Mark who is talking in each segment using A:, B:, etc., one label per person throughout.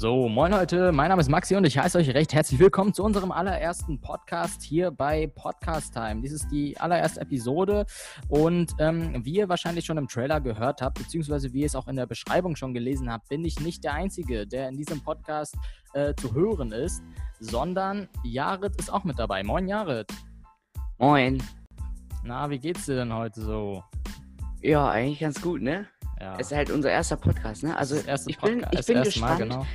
A: So, moin Leute, mein Name ist Maxi und ich heiße euch recht herzlich willkommen zu unserem allerersten Podcast hier bei Podcast Time. Dies ist die allererste Episode und ähm, wie ihr wahrscheinlich schon im Trailer gehört habt, beziehungsweise wie ihr es auch in der Beschreibung schon gelesen habt, bin ich nicht der Einzige, der in diesem Podcast äh, zu hören ist, sondern Jared ist auch mit dabei. Moin Jared.
B: Moin.
A: Na, wie geht's dir denn heute so?
B: Ja, eigentlich ganz gut, ne?
A: Ja.
B: Es ist halt unser erster Podcast, ne? Also ich bin, ich bin
A: erste Mal,
B: gespannt.
A: genau.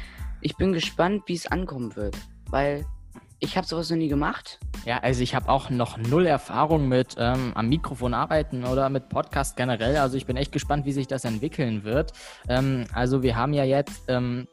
B: Ich bin gespannt, wie es ankommen wird, weil ich habe sowas noch nie gemacht.
A: Ja, also ich habe auch noch null Erfahrung mit ähm, am Mikrofon arbeiten oder mit Podcast generell. Also ich bin echt gespannt, wie sich das entwickeln wird. Ähm, also wir haben ja jetzt ähm,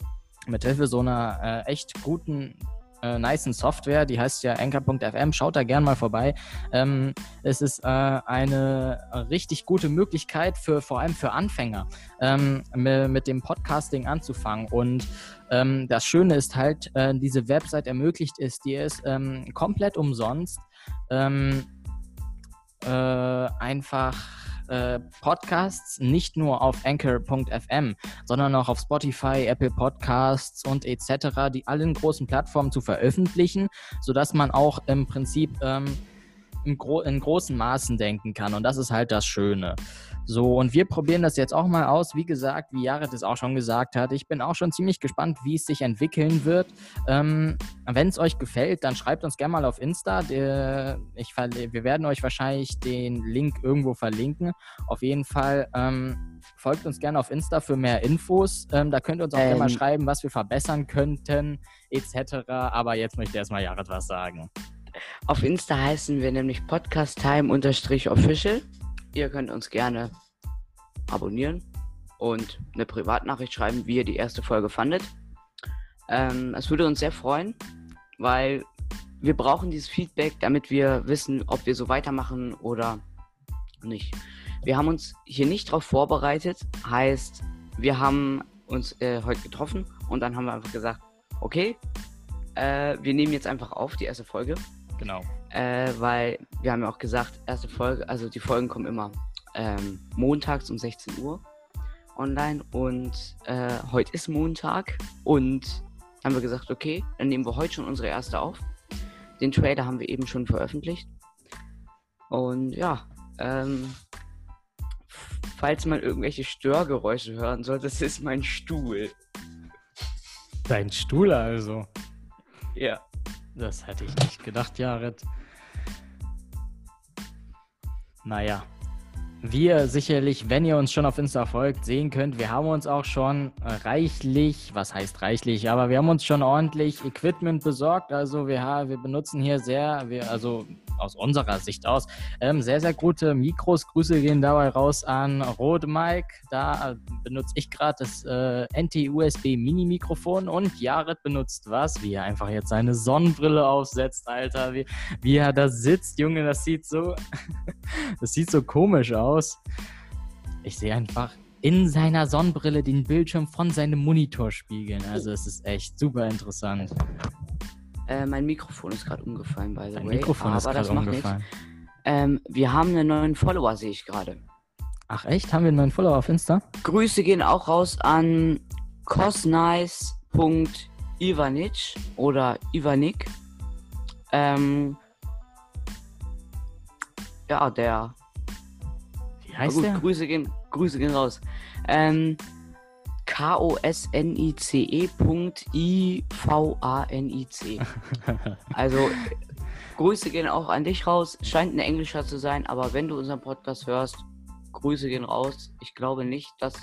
A: mit Hilfe so einer äh, echt guten, äh, nicen Software, die heißt ja Anchor.fm, schaut da gern mal vorbei. Ähm, es ist äh, eine richtig gute Möglichkeit für vor allem für Anfänger ähm, mi- mit dem Podcasting anzufangen und ähm, das Schöne ist halt, äh, diese Website ermöglicht es dir es ähm, komplett umsonst ähm, äh, einfach äh, Podcasts nicht nur auf anchor.fm, sondern auch auf Spotify, Apple Podcasts und etc., die allen großen Plattformen zu veröffentlichen, sodass man auch im Prinzip ähm, im Gro in großen Maßen denken kann. Und das ist halt das Schöne. So, und wir probieren das jetzt auch mal aus. Wie gesagt, wie Jared es auch schon gesagt hat, ich bin auch schon ziemlich gespannt, wie es sich entwickeln wird. Ähm, Wenn es euch gefällt, dann schreibt uns gerne mal auf Insta. Der, ich, wir werden euch wahrscheinlich den Link irgendwo verlinken. Auf jeden Fall ähm, folgt uns gerne auf Insta für mehr Infos. Ähm, da könnt ihr uns auch gerne mal
B: Ähm.
A: schreiben, was wir verbessern könnten, etc. Aber jetzt möchte erstmal Jared was sagen.
B: Auf Insta heißen wir nämlich podcasttime-official. Ihr könnt uns gerne abonnieren und eine Privatnachricht schreiben, wie ihr die erste Folge fandet. Ähm, es würde uns sehr freuen, weil wir brauchen dieses Feedback, damit wir wissen, ob wir so weitermachen oder nicht. Wir haben uns hier nicht darauf vorbereitet, heißt, wir haben uns äh, heute getroffen und dann haben wir einfach gesagt, okay, äh, wir nehmen jetzt einfach auf die erste Folge.
A: Genau.
B: Äh, weil wir haben ja auch gesagt, erste Folge, also die Folgen kommen immer ähm, montags um 16 Uhr online und äh, heute ist Montag und haben wir gesagt, okay, dann nehmen wir heute schon unsere erste auf. Den Trailer haben wir eben schon veröffentlicht. Und ja, ähm, falls man irgendwelche Störgeräusche hören soll, das ist mein Stuhl.
A: Dein Stuhl also.
B: Ja.
A: Das hätte ich nicht gedacht, Jared. Naja. Wie ihr sicherlich, wenn ihr uns schon auf Insta folgt, sehen könnt, wir haben uns auch schon reichlich, was heißt reichlich, aber wir haben uns schon ordentlich Equipment besorgt. Also wir, wir benutzen hier sehr, wir, also aus unserer Sicht aus, ähm, sehr, sehr gute Mikros. Grüße gehen dabei raus an Rode Mic. Da benutze ich gerade das äh, NT-USB Mini-Mikrofon und Jared benutzt was? Wie er einfach jetzt seine Sonnenbrille aufsetzt, Alter. Wie, wie er da sitzt, Junge, das sieht so, das sieht so komisch aus. Ich sehe einfach in seiner Sonnenbrille den Bildschirm von seinem Monitor spiegeln. Also es ist echt super interessant.
B: Äh, mein Mikrofon ist gerade umgefallen, by the
A: Dein
B: way.
A: Mikrofon
B: aber
A: ist
B: das
A: gerade
B: macht nichts.
A: umgefallen.
B: Ähm, wir haben einen neuen Follower, sehe ich gerade.
A: Ach echt? Haben wir einen neuen Follower auf Insta?
B: Grüße gehen auch raus an cosnice.ivanic oder Ivanik. Ähm, ja, der.
A: Wie heißt
B: gut,
A: der?
B: Grüße gehen, Grüße gehen raus. Ähm, K-O-S-N-I-C-E. Punkt I-V-A-N-I-C. Also, Grüße gehen auch an dich raus. Scheint ein Englischer zu sein, aber wenn du unseren Podcast hörst, Grüße gehen raus. Ich glaube nicht, dass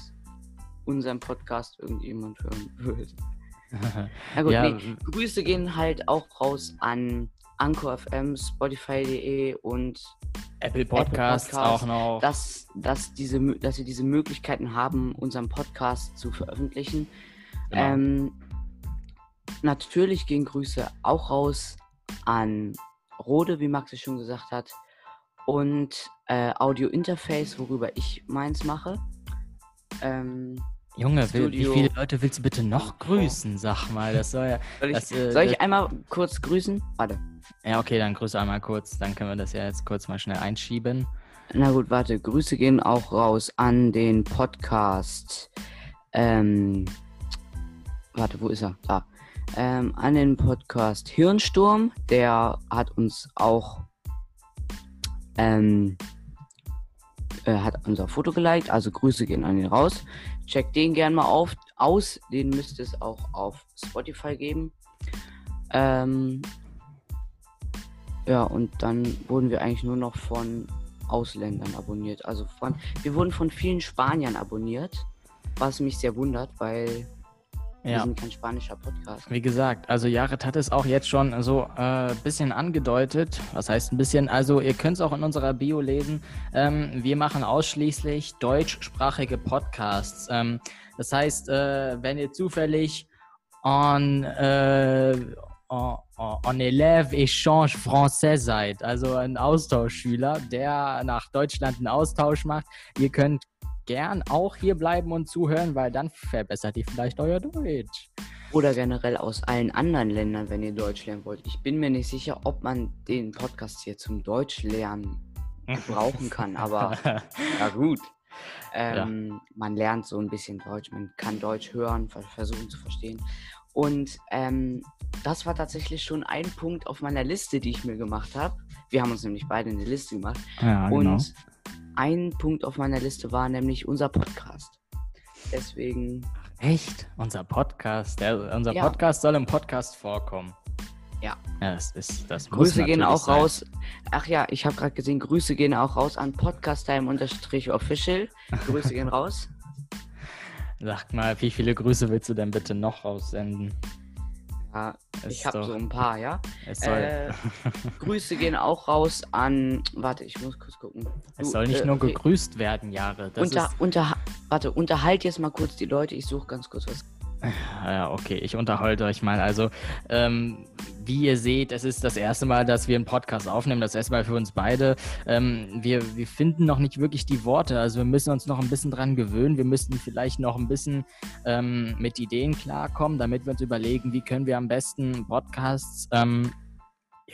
B: unseren Podcast irgendjemand hören wird. Na gut,
A: Ja,
B: nee. Grüße gehen halt auch raus an Anchor FM, Spotify.de und
A: Apple Podcasts
B: Podcast,
A: auch noch.
B: dass, dass, diese, dass wir diese Möglichkeiten haben, unseren Podcast zu veröffentlichen.
A: Genau.
B: Ähm, natürlich gehen Grüße auch raus an Rode, wie Max es schon gesagt hat, und äh, Audio Interface, worüber ich meins mache. Ähm,
A: Junge, wie, wie viele Leute willst du bitte noch grüßen? Sag mal, das soll ja.
B: soll ich,
A: Das, äh,
B: soll ich einmal kurz grüßen? Warte.
A: Ja, okay, dann grüße einmal kurz. Dann können wir das ja jetzt kurz mal schnell einschieben.
B: Na gut, warte. Grüße gehen auch raus an den Podcast. Ähm, warte, wo ist er? Da. Ähm, an den Podcast Hirnsturm. Der hat uns auch ähm, äh, hat unser Foto geliked, also Grüße gehen an ihn raus. Checkt den gerne mal auf, aus, den müsste es auch auf Spotify geben. Ähm, ja, und dann wurden wir eigentlich nur noch von Ausländern abonniert. Also von, wir wurden von vielen Spaniern abonniert, was mich sehr wundert, weil wir
A: Ja.
B: sind kein spanischer Podcast.
A: Wie gesagt, also Jared hat es auch jetzt schon so ein äh, bisschen angedeutet. Was heißt ein bisschen? Also ihr könnt es auch in unserer Bio lesen. Ähm, wir machen ausschließlich deutschsprachige Podcasts. Ähm, das heißt, äh, wenn ihr zufällig en, äh, en, en élève échange français seid, also ein Austauschschüler, der nach Deutschland einen Austausch macht, ihr könnt gern auch hier bleiben und zuhören, weil dann verbessert ihr vielleicht euer Deutsch.
B: Oder generell aus allen anderen Ländern, wenn ihr Deutsch lernen wollt. Ich bin mir nicht sicher, ob man den Podcast hier zum Deutsch lernen gebrauchen kann, aber ja gut. Ähm, Man lernt so ein bisschen Deutsch, man kann Deutsch hören, ver versuchen zu verstehen. Und ähm, das war tatsächlich schon ein Punkt auf meiner Liste, die ich mir gemacht habe. Wir haben uns nämlich beide eine Liste gemacht.
A: ja, genau.
B: Und ein Punkt auf meiner Liste war nämlich unser Podcast. Deswegen,
A: Echt? Unser Podcast. Der, unser
B: Ja.
A: Podcast soll im Podcast vorkommen.
B: Ja.
A: Ja, das ist das
B: Grüße gehen auch
A: sein.
B: raus. Ach ja, ich habe gerade gesehen, Grüße gehen auch raus an podcasttime-official. Grüße gehen raus.
A: Sag mal, wie viele Grüße willst du denn bitte noch raussenden?
B: Ja,
A: Es
B: ich habe so ein paar, ja.
A: Es soll,
B: Äh, Grüße gehen auch raus an. Warte, ich muss kurz gucken.
A: es
B: Du,
A: soll nicht
B: äh,
A: nur gegrüßt werden, Jahre. Das
B: Unter, unter, warte, unterhalt jetzt mal kurz die Leute. Ich suche ganz kurz was.
A: Ja, okay, ich unterhalte euch mal. Also, ähm, wie ihr seht, es ist das erste Mal, dass wir einen Podcast aufnehmen. Das erste Mal für uns beide. Ähm, wir, wir finden noch nicht wirklich die Worte. Also, wir müssen uns noch ein bisschen dran gewöhnen. Wir müssten vielleicht noch ein bisschen ähm, mit Ideen klarkommen, damit wir uns überlegen, wie können wir am besten Podcasts ähm,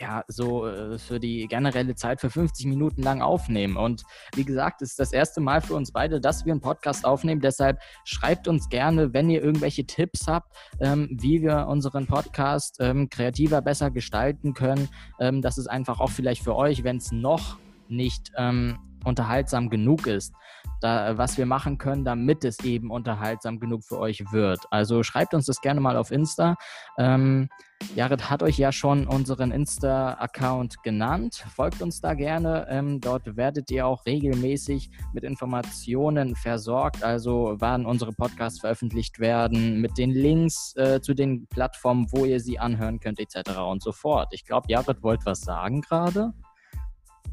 A: ja, so äh, für die generelle Zeit für 50 Minuten lang aufnehmen. Und wie gesagt, es ist das erste Mal für uns beide, dass wir einen Podcast aufnehmen. Deshalb schreibt uns gerne, wenn ihr irgendwelche Tipps habt, ähm, wie wir unseren Podcast ähm, kreativer, besser gestalten können. Ähm, das ist einfach auch vielleicht für euch, wenn es noch nicht ähm, unterhaltsam genug ist, da, was wir machen können, damit es eben unterhaltsam genug für euch wird. Also schreibt uns das gerne mal auf Insta. Ähm, Jared hat euch ja schon unseren Insta-Account genannt. Folgt uns da gerne. Ähm, dort werdet ihr auch regelmäßig mit Informationen versorgt, also wann unsere Podcasts veröffentlicht werden, mit den Links äh, zu den Plattformen, wo ihr sie anhören könnt, etc. und so fort. Ich glaube, Jared wollte was sagen gerade.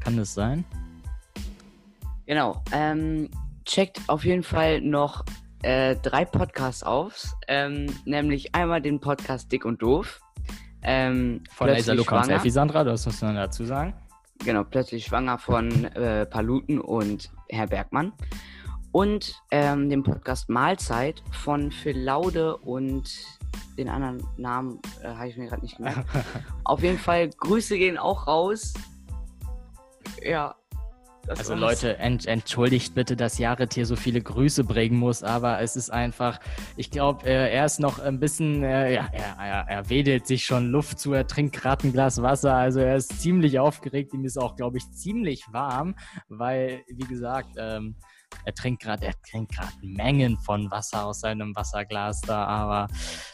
A: Kann das sein?
B: Genau. Ähm, checkt auf jeden Fall noch äh, drei Podcasts auf. Ähm, nämlich einmal den Podcast Dick und Doof. Ähm,
A: Von Laser Luca und. Selfie Sandra, das muss man dazu sagen.
B: Genau, plötzlich schwanger von äh, Paluten und Herr Bergmann. Und ähm, den Podcast Mahlzeit von Phil Laude und den anderen Namen äh, habe ich mir gerade nicht gemerkt. Auf jeden Fall, Grüße gehen auch raus. Ja. Das
A: Also. Leute, ent entschuldigt bitte, dass Jared hier so viele Grüße bringen muss, aber es ist einfach, ich glaube, äh, er ist noch ein bisschen, äh, ja, er, er, er wedelt sich schon Luft zu, er trinkt gerade ein Glas Wasser, also er ist ziemlich aufgeregt, ihm ist auch, glaube ich, ziemlich warm, weil, wie gesagt, ähm, er trinkt gerade, er trinkt gerade Mengen von Wasser aus seinem Wasserglas da, aber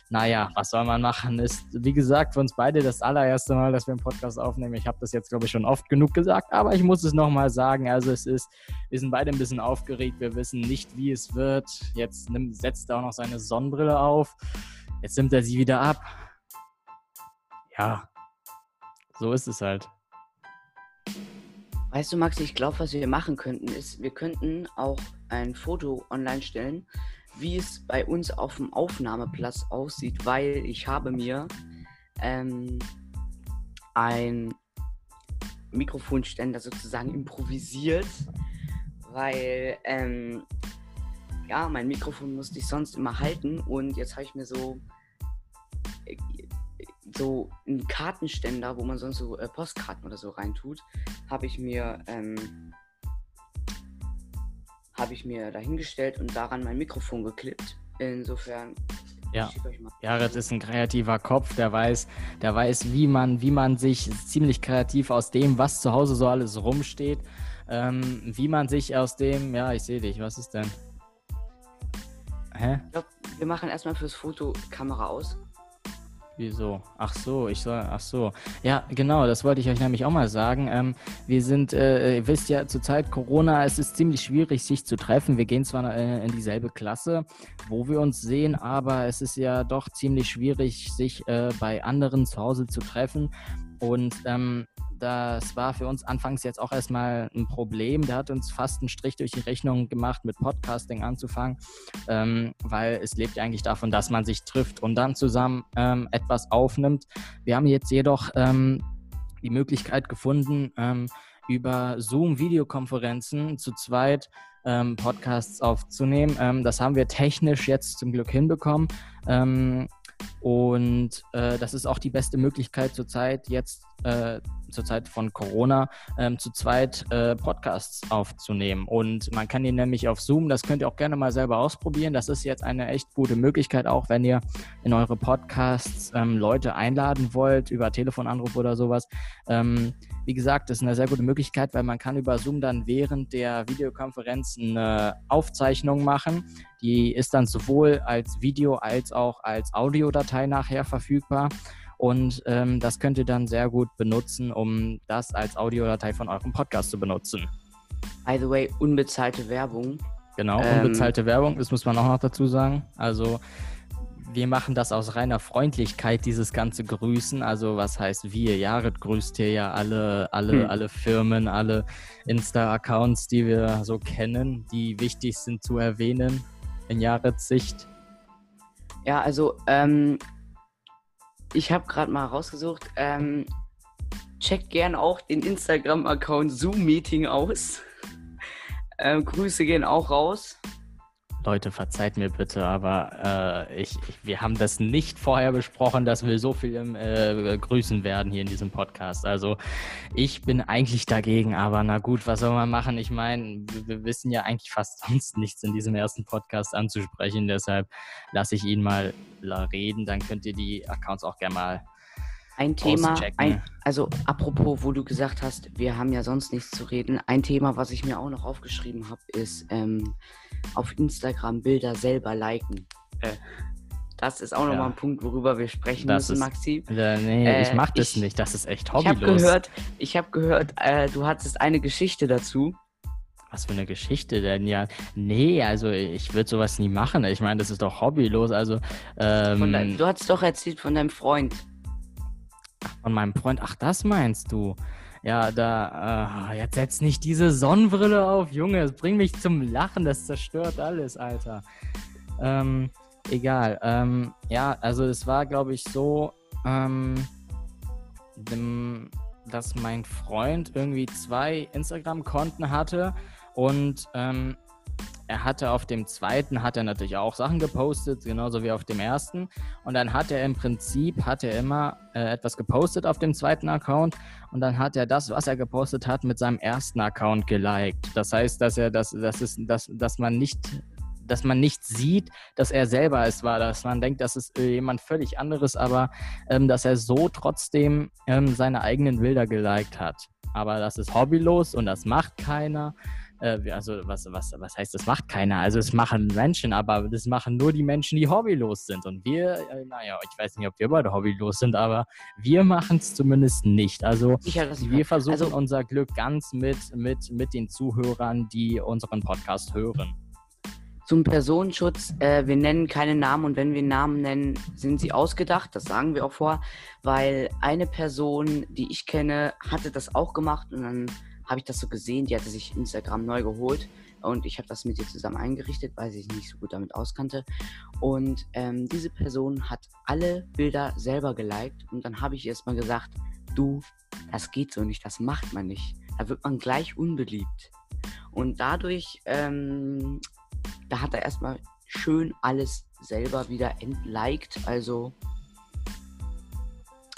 A: naja, was soll man machen? Ist, wie gesagt, für uns beide das allererste Mal, dass wir einen Podcast aufnehmen. Ich habe das jetzt, glaube ich, schon oft genug gesagt, aber ich muss es nochmal sagen. Also es ist, wir sind beide ein bisschen aufgeregt, wir wissen nicht, wie es wird. Jetzt nimmt, setzt er auch noch seine Sonnenbrille auf. Jetzt nimmt er sie wieder ab. Ja, so ist es halt.
B: Weißt du, Max, ich glaube, was wir machen könnten, ist, wir könnten auch ein Foto online stellen, wie es bei uns auf dem Aufnahmeplatz aussieht, weil ich habe mir ähm, ein Mikrofonständer sozusagen improvisiert, weil ähm, ja, mein Mikrofon musste ich sonst immer halten und jetzt habe ich mir so so einen Kartenständer, wo man sonst so äh, Postkarten oder so reintut, habe ich mir ähm, habe ich mir dahingestellt und daran mein Mikrofon geklippt. Insofern
A: Ja, Jared ist ein kreativer Kopf, der weiß, der weiß, wie man, wie man sich ziemlich kreativ aus dem, was zu Hause so alles rumsteht, ähm, wie man sich aus dem, ja, ich sehe dich, was ist denn?
B: Hä? Ich glaube, wir machen erstmal fürs Foto Kamera aus.
A: Wieso? Ach so, ich soll, ach so. Ja, genau, das wollte ich euch nämlich auch mal sagen. Ähm, wir sind, äh, ihr wisst ja, zurzeit Corona, es ist ziemlich schwierig, sich zu treffen. Wir gehen zwar äh, in dieselbe Klasse, wo wir uns sehen, aber es ist ja doch ziemlich schwierig, sich äh, bei anderen zu Hause zu treffen. Und ähm, das war für uns anfangs jetzt auch erstmal ein Problem. Der hat uns fast einen Strich durch die Rechnung gemacht, mit Podcasting anzufangen, ähm, weil es lebt eigentlich davon, dass man sich trifft und dann zusammen ähm, etwas aufnimmt. Wir haben jetzt jedoch ähm, die Möglichkeit gefunden, ähm, über Zoom-Videokonferenzen zu zweit ähm, Podcasts aufzunehmen. Ähm, das haben wir technisch jetzt zum Glück hinbekommen. Und äh, das ist auch die beste Möglichkeit zurzeit, jetzt äh, zur Zeit von Corona, ähm, zu zweit äh, Podcasts aufzunehmen. Und man kann ihn nämlich auf Zoom, das könnt ihr auch gerne mal selber ausprobieren. Das ist jetzt eine echt gute Möglichkeit, auch wenn ihr in eure Podcasts ähm, Leute einladen wollt, über Telefonanruf oder sowas. Ähm, wie gesagt, ist eine sehr gute Möglichkeit, weil man kann über Zoom dann während der Videokonferenz eine Aufzeichnung machen. Die ist dann sowohl als Video als auch als Audiodatei nachher verfügbar. Und ähm, das könnt ihr dann sehr gut benutzen, um das als Audiodatei von eurem Podcast zu benutzen.
B: By the way, unbezahlte Werbung.
A: Genau, ähm, unbezahlte ähm, Werbung, das muss man auch noch dazu sagen. Also wir machen das aus reiner Freundlichkeit, dieses ganze Grüßen. Also was heißt wir? Jared grüßt hier ja alle, alle, hm. alle Firmen, alle Insta-Accounts, die wir so kennen, die wichtig sind zu erwähnen in Jareds Sicht.
B: Ja, also ähm, ich habe gerade mal rausgesucht. Ähm, checkt gern auch den Instagram-Account Zoom Meeting aus. ähm, Grüße gehen auch raus.
A: Leute, verzeiht mir bitte, aber äh, ich, ich, wir haben das nicht vorher besprochen, dass wir so viel im, äh, grüßen werden hier in diesem Podcast. Also ich bin eigentlich dagegen, aber na gut, was soll man machen? Ich meine, wir, wir, wissen ja eigentlich fast sonst nichts in diesem ersten Podcast anzusprechen, deshalb lasse ich ihn mal reden, dann könnt ihr die Accounts auch gerne mal
B: ein Thema, ein, also apropos, wo du gesagt hast, wir haben ja sonst nichts zu reden. Ein Thema, was ich mir auch noch aufgeschrieben habe, ist ähm, auf Instagram Bilder selber liken. Äh, das ist auch ja. nochmal ein Punkt, worüber wir sprechen das müssen, ist, Maxi.
A: Äh, nee, äh, ich mach das ich, nicht. Das ist echt hobbylos.
B: Ich habe gehört, ich hab gehört äh, du hattest eine Geschichte dazu.
A: Was für eine Geschichte denn? Ja, nee, also ich würde sowas nie machen. Ich meine, das ist doch hobbylos. Also, ähm,
B: dein, du hast doch erzählt von deinem Freund.
A: Von meinem Freund. Ach, das meinst du? Ja, da, äh, jetzt setz nicht diese Sonnenbrille auf, Junge. Es bringt mich zum Lachen. Das zerstört alles, Alter. Ähm, egal. Ähm, ja, also es war, glaube ich, so, ähm, dem, dass mein Freund irgendwie zwei Instagram-Konten hatte und ähm, er hatte auf dem zweiten, hat er natürlich auch Sachen gepostet, genauso wie auf dem ersten. Und dann hat er im Prinzip, hat er immer äh, etwas gepostet auf dem zweiten Account und dann hat er das, was er gepostet hat, mit seinem ersten Account geliked. Das heißt, dass er das, das ist, dass, dass man nicht dass man nicht sieht, dass er selber es war, dass man denkt, das ist jemand völlig anderes, aber ähm, dass er so trotzdem ähm, seine eigenen Bilder geliked hat. Aber das ist hobbylos und das macht keiner. Äh, also was, was, was heißt, das macht keiner? Also es machen Menschen, aber das machen nur die Menschen, die hobbylos sind. Und wir, äh, naja, ich weiß nicht, ob wir beide hobbylos sind, aber wir machen es zumindest nicht. Also wir versuchen also, unser Glück ganz mit, mit, mit den Zuhörern, die unseren Podcast hören.
B: Zum Personenschutz, äh, wir nennen keine Namen und wenn wir Namen nennen, sind sie ausgedacht, das sagen wir auch vor, weil eine Person, die ich kenne, hatte das auch gemacht und dann habe ich das so gesehen. Die hatte sich Instagram neu geholt und ich habe das mit ihr zusammen eingerichtet, weil sie sich nicht so gut damit auskannte. Und ähm, diese Person hat alle Bilder selber geliked und dann habe ich erst mal gesagt, du, das geht so nicht, das macht man nicht. Da wird man gleich unbeliebt. Und dadurch, ähm, da hat er erstmal schön alles selber wieder entliked. Also,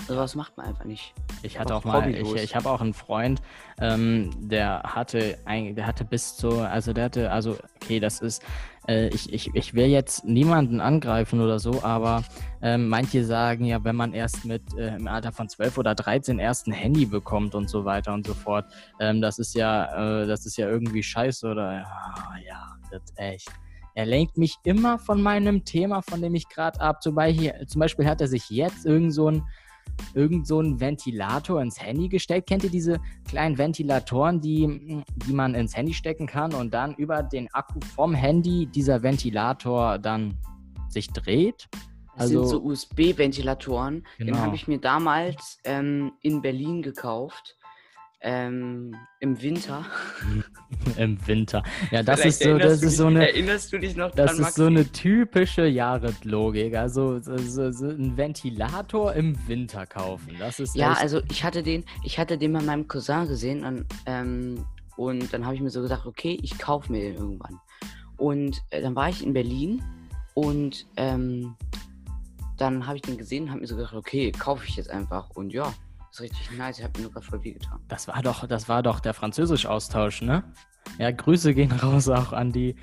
B: sowas macht man einfach nicht.
A: Ich hatte auch, mal, ich, ich habe auch einen Freund, ähm, der hatte ein, der hatte bis zu, also der hatte, also okay, das ist, äh, ich, ich, ich will jetzt niemanden angreifen oder so, aber ähm, manche sagen ja, wenn man erst mit äh, im Alter von 12 oder 13 erst ein Handy bekommt und so weiter und so fort, ähm, das ist ja, äh, das ist ja irgendwie scheiße oder ja, ja, das echt. Er lenkt mich immer von meinem Thema, von dem ich gerade ab. Zum Beispiel, zum Beispiel hat er sich jetzt irgend so ein irgend so ein Ventilator ins Handy gestellt. Kennt ihr diese kleinen Ventilatoren, die, die man ins Handy stecken kann und dann über den Akku vom Handy dieser Ventilator dann sich dreht?
B: Das also, sind so USB-Ventilatoren. Genau. Den habe ich mir damals ähm, in Berlin gekauft. Ähm, Im Winter.
A: Im Winter. Ja, das ist so, das ist so eine.
B: Erinnerst du dich noch
A: Das dran, ist so eine typische Jared-Logik. Also so, so, ein Ventilator im Winter kaufen. Das ist
B: ja, also ich hatte den, ich hatte den bei meinem Cousin gesehen und, ähm, und dann habe ich mir so gedacht, okay, ich kaufe mir den irgendwann. Und äh, dann war ich in Berlin und ähm, dann habe ich den gesehen und habe mir so gedacht, okay, kaufe ich jetzt einfach. Und ja, ist richtig nice. Ich habe mir nur gerade voll weh getan.
A: Das war doch, das war doch der Französisch-Austausch, ne? Ja, Grüße gehen raus auch an die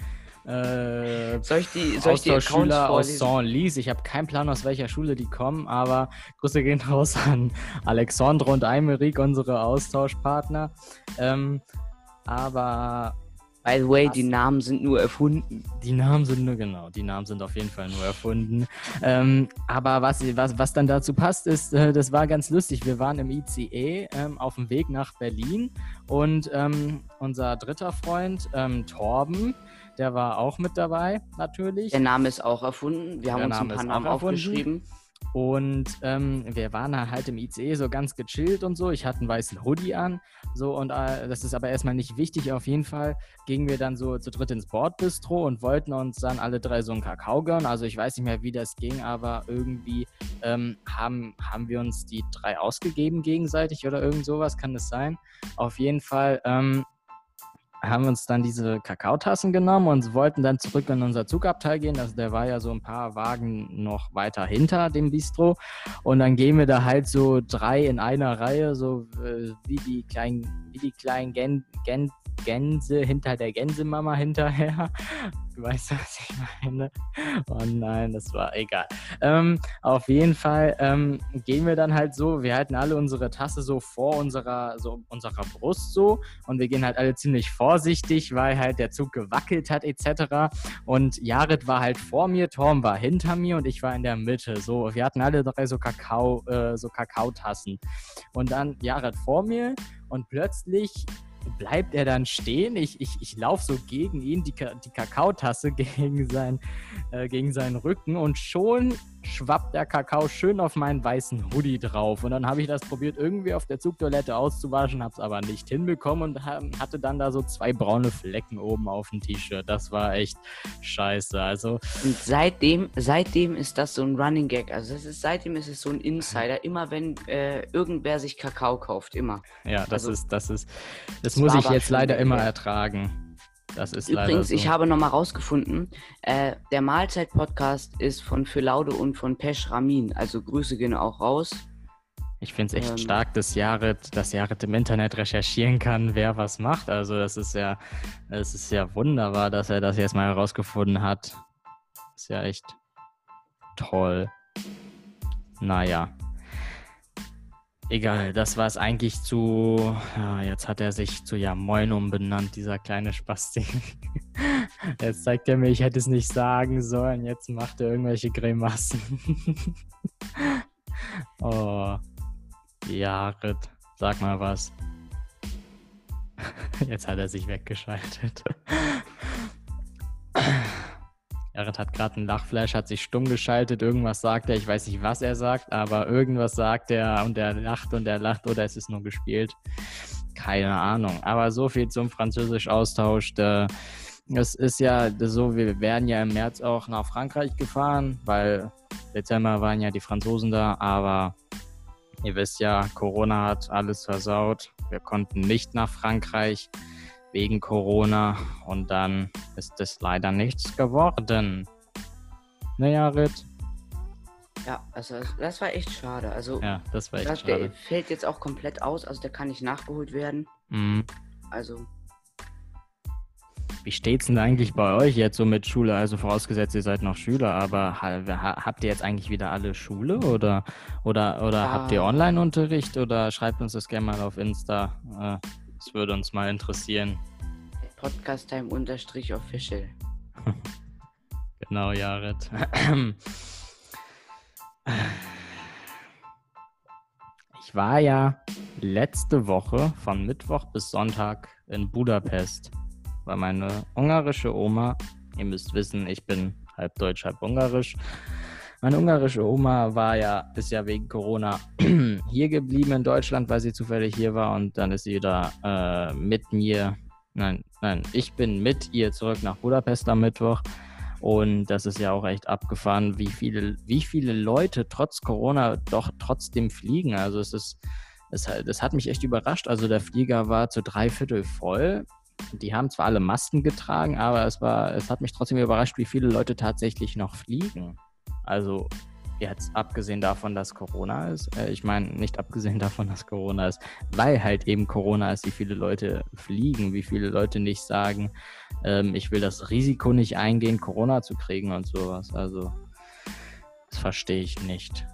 A: äh,
B: soll ich die, soll
A: Austauschschüler aus Saint-Lys. Ich habe keinen Plan, aus welcher Schule die kommen, aber Grüße gehen raus an Alexandre und Aymeric, unsere Austauschpartner. Ähm, aber
B: By the way, die Namen sind nur erfunden.
A: Die Namen sind nur, genau, die Namen sind auf jeden Fall nur erfunden. Ähm, aber was, was, was dann dazu passt, ist, äh, das war ganz lustig. Wir waren im ICE ähm, auf dem Weg nach Berlin und ähm, unser dritter Freund, ähm, Torben, der war auch mit dabei, natürlich.
B: Der Name ist auch erfunden. Wir haben der uns Name ein paar Namen aufgeschrieben.
A: Und ähm, wir waren halt im ICE so ganz gechillt und so. Ich hatte einen weißen Hoodie an. So, und äh, das ist aber erstmal nicht wichtig. Auf jeden Fall gingen wir dann so zu dritt ins Bordbistro und wollten uns dann alle drei so einen Kakao gönnen. Also ich weiß nicht mehr, wie das ging, aber irgendwie ähm, haben, haben wir uns die drei ausgegeben gegenseitig oder irgend sowas, kann das sein? Auf jeden Fall ähm, haben uns dann diese Kakaotassen genommen und wollten dann zurück in unser Zugabteil gehen. Also der war ja so ein paar Wagen noch weiter hinter dem Bistro. Und dann gehen wir da halt so drei in einer Reihe, so äh, wie die kleinen, wie die kleinen Gen, Gen, Gänse hinter der Gänsemama hinterher. Du weißt, was ich meine? Oh nein, das war egal. Ähm, auf jeden Fall ähm, gehen wir dann halt so, wir halten alle unsere Tasse so vor unserer, so unserer Brust so und wir gehen halt alle ziemlich vorsichtig, weil halt der Zug gewackelt hat etc. Und Jared war halt vor mir, Torm war hinter mir und ich war in der Mitte. So, wir hatten alle drei so Kakao, äh, so Kakaotassen. Und dann Jared vor mir und plötzlich bleibt er dann stehen. Ich, ich, ich laufe so gegen ihn, die, die Kakaotasse gegen, sein, äh, gegen seinen Rücken und schon schwappt der Kakao schön auf meinen weißen Hoodie drauf. Und dann habe ich das probiert, irgendwie auf der Zugtoilette auszuwaschen, habe es aber nicht hinbekommen und hatte dann da so zwei braune Flecken oben auf dem T-Shirt. Das war echt scheiße. Also
B: und seitdem, seitdem ist das so ein Running Gag. Also ist, seitdem ist es so ein Insider. Immer wenn äh, irgendwer sich Kakao kauft, immer.
A: Ja, das also, ist, das ist, das muss ich jetzt leider immer ertragen. Das ist
B: Übrigens,
A: so.
B: ich habe nochmal rausgefunden, äh, der Mahlzeit-Podcast ist von Philaude und von Pesch Ramin. Also Grüße gehen auch raus.
A: Ich finde es echt ähm, stark, dass Jared, dass Jared im Internet recherchieren kann, wer was macht. Also das ist ja, das ist ja wunderbar, dass er das jetzt mal herausgefunden hat. Ist ja echt toll. Naja. Egal, das war es eigentlich zu. Ja, jetzt hat er sich zu Ja Moin umbenannt, dieser kleine Spastik. Jetzt zeigt er mir, ich hätte es nicht sagen sollen. Jetzt macht er irgendwelche Grimassen. oh. Jared, sag mal was. Jetzt hat er sich weggeschaltet. Jared hat gerade einen Lachflash, hat sich stumm geschaltet, irgendwas sagt er, ich weiß nicht, was er sagt, aber irgendwas sagt er und er lacht und er lacht oder es ist nur gespielt. Keine Ahnung. Aber so viel zum Französisch-Austausch. Es ist ja so, wir werden ja im März auch nach Frankreich gefahren, weil Dezember waren ja die Franzosen da, aber ihr wisst ja, Corona hat alles versaut. Wir konnten nicht nach Frankreich wegen Corona und dann ist es leider nichts geworden. Naja, Ritt.
B: Ja, also das war echt schade. Also
A: ja, das war echt
B: das,
A: schade.
B: Der fällt jetzt auch komplett aus, also der kann nicht nachgeholt werden.
A: Mhm.
B: Also
A: Wie steht's denn eigentlich bei euch jetzt so mit Schule? Also vorausgesetzt, ihr seid noch Schüler, aber habt ihr jetzt eigentlich wieder alle Schule oder, oder, oder ja. habt ihr Online-Unterricht oder schreibt uns das gerne mal auf Insta? Äh, das würde uns mal interessieren.
B: Podcast Time unterstrich official.
A: genau, Jared. Ich war ja letzte Woche von Mittwoch bis Sonntag in Budapest, weil meine ungarische Oma, ihr müsst wissen, ich bin halb deutsch, halb ungarisch. Meine ungarische Oma war ja, ist ja wegen Corona hier geblieben in Deutschland, weil sie zufällig hier war und dann ist sie da äh, mit mir, nein, nein, ich bin mit ihr zurück nach Budapest am Mittwoch und das ist ja auch echt abgefahren, wie viele, wie viele Leute trotz Corona doch trotzdem fliegen. Also es ist, es, das hat mich echt überrascht. Also der Flieger war zu drei Viertel voll. Die haben zwar alle Masken getragen, aber es war, es hat mich trotzdem überrascht, wie viele Leute tatsächlich noch fliegen. Also Jetzt abgesehen davon, dass Corona ist. Äh, ich meine, nicht abgesehen davon, dass Corona ist, weil halt eben Corona ist, wie viele Leute fliegen, wie viele Leute nicht sagen, ähm, ich will das Risiko nicht eingehen, Corona zu kriegen und sowas. Also, das verstehe ich nicht.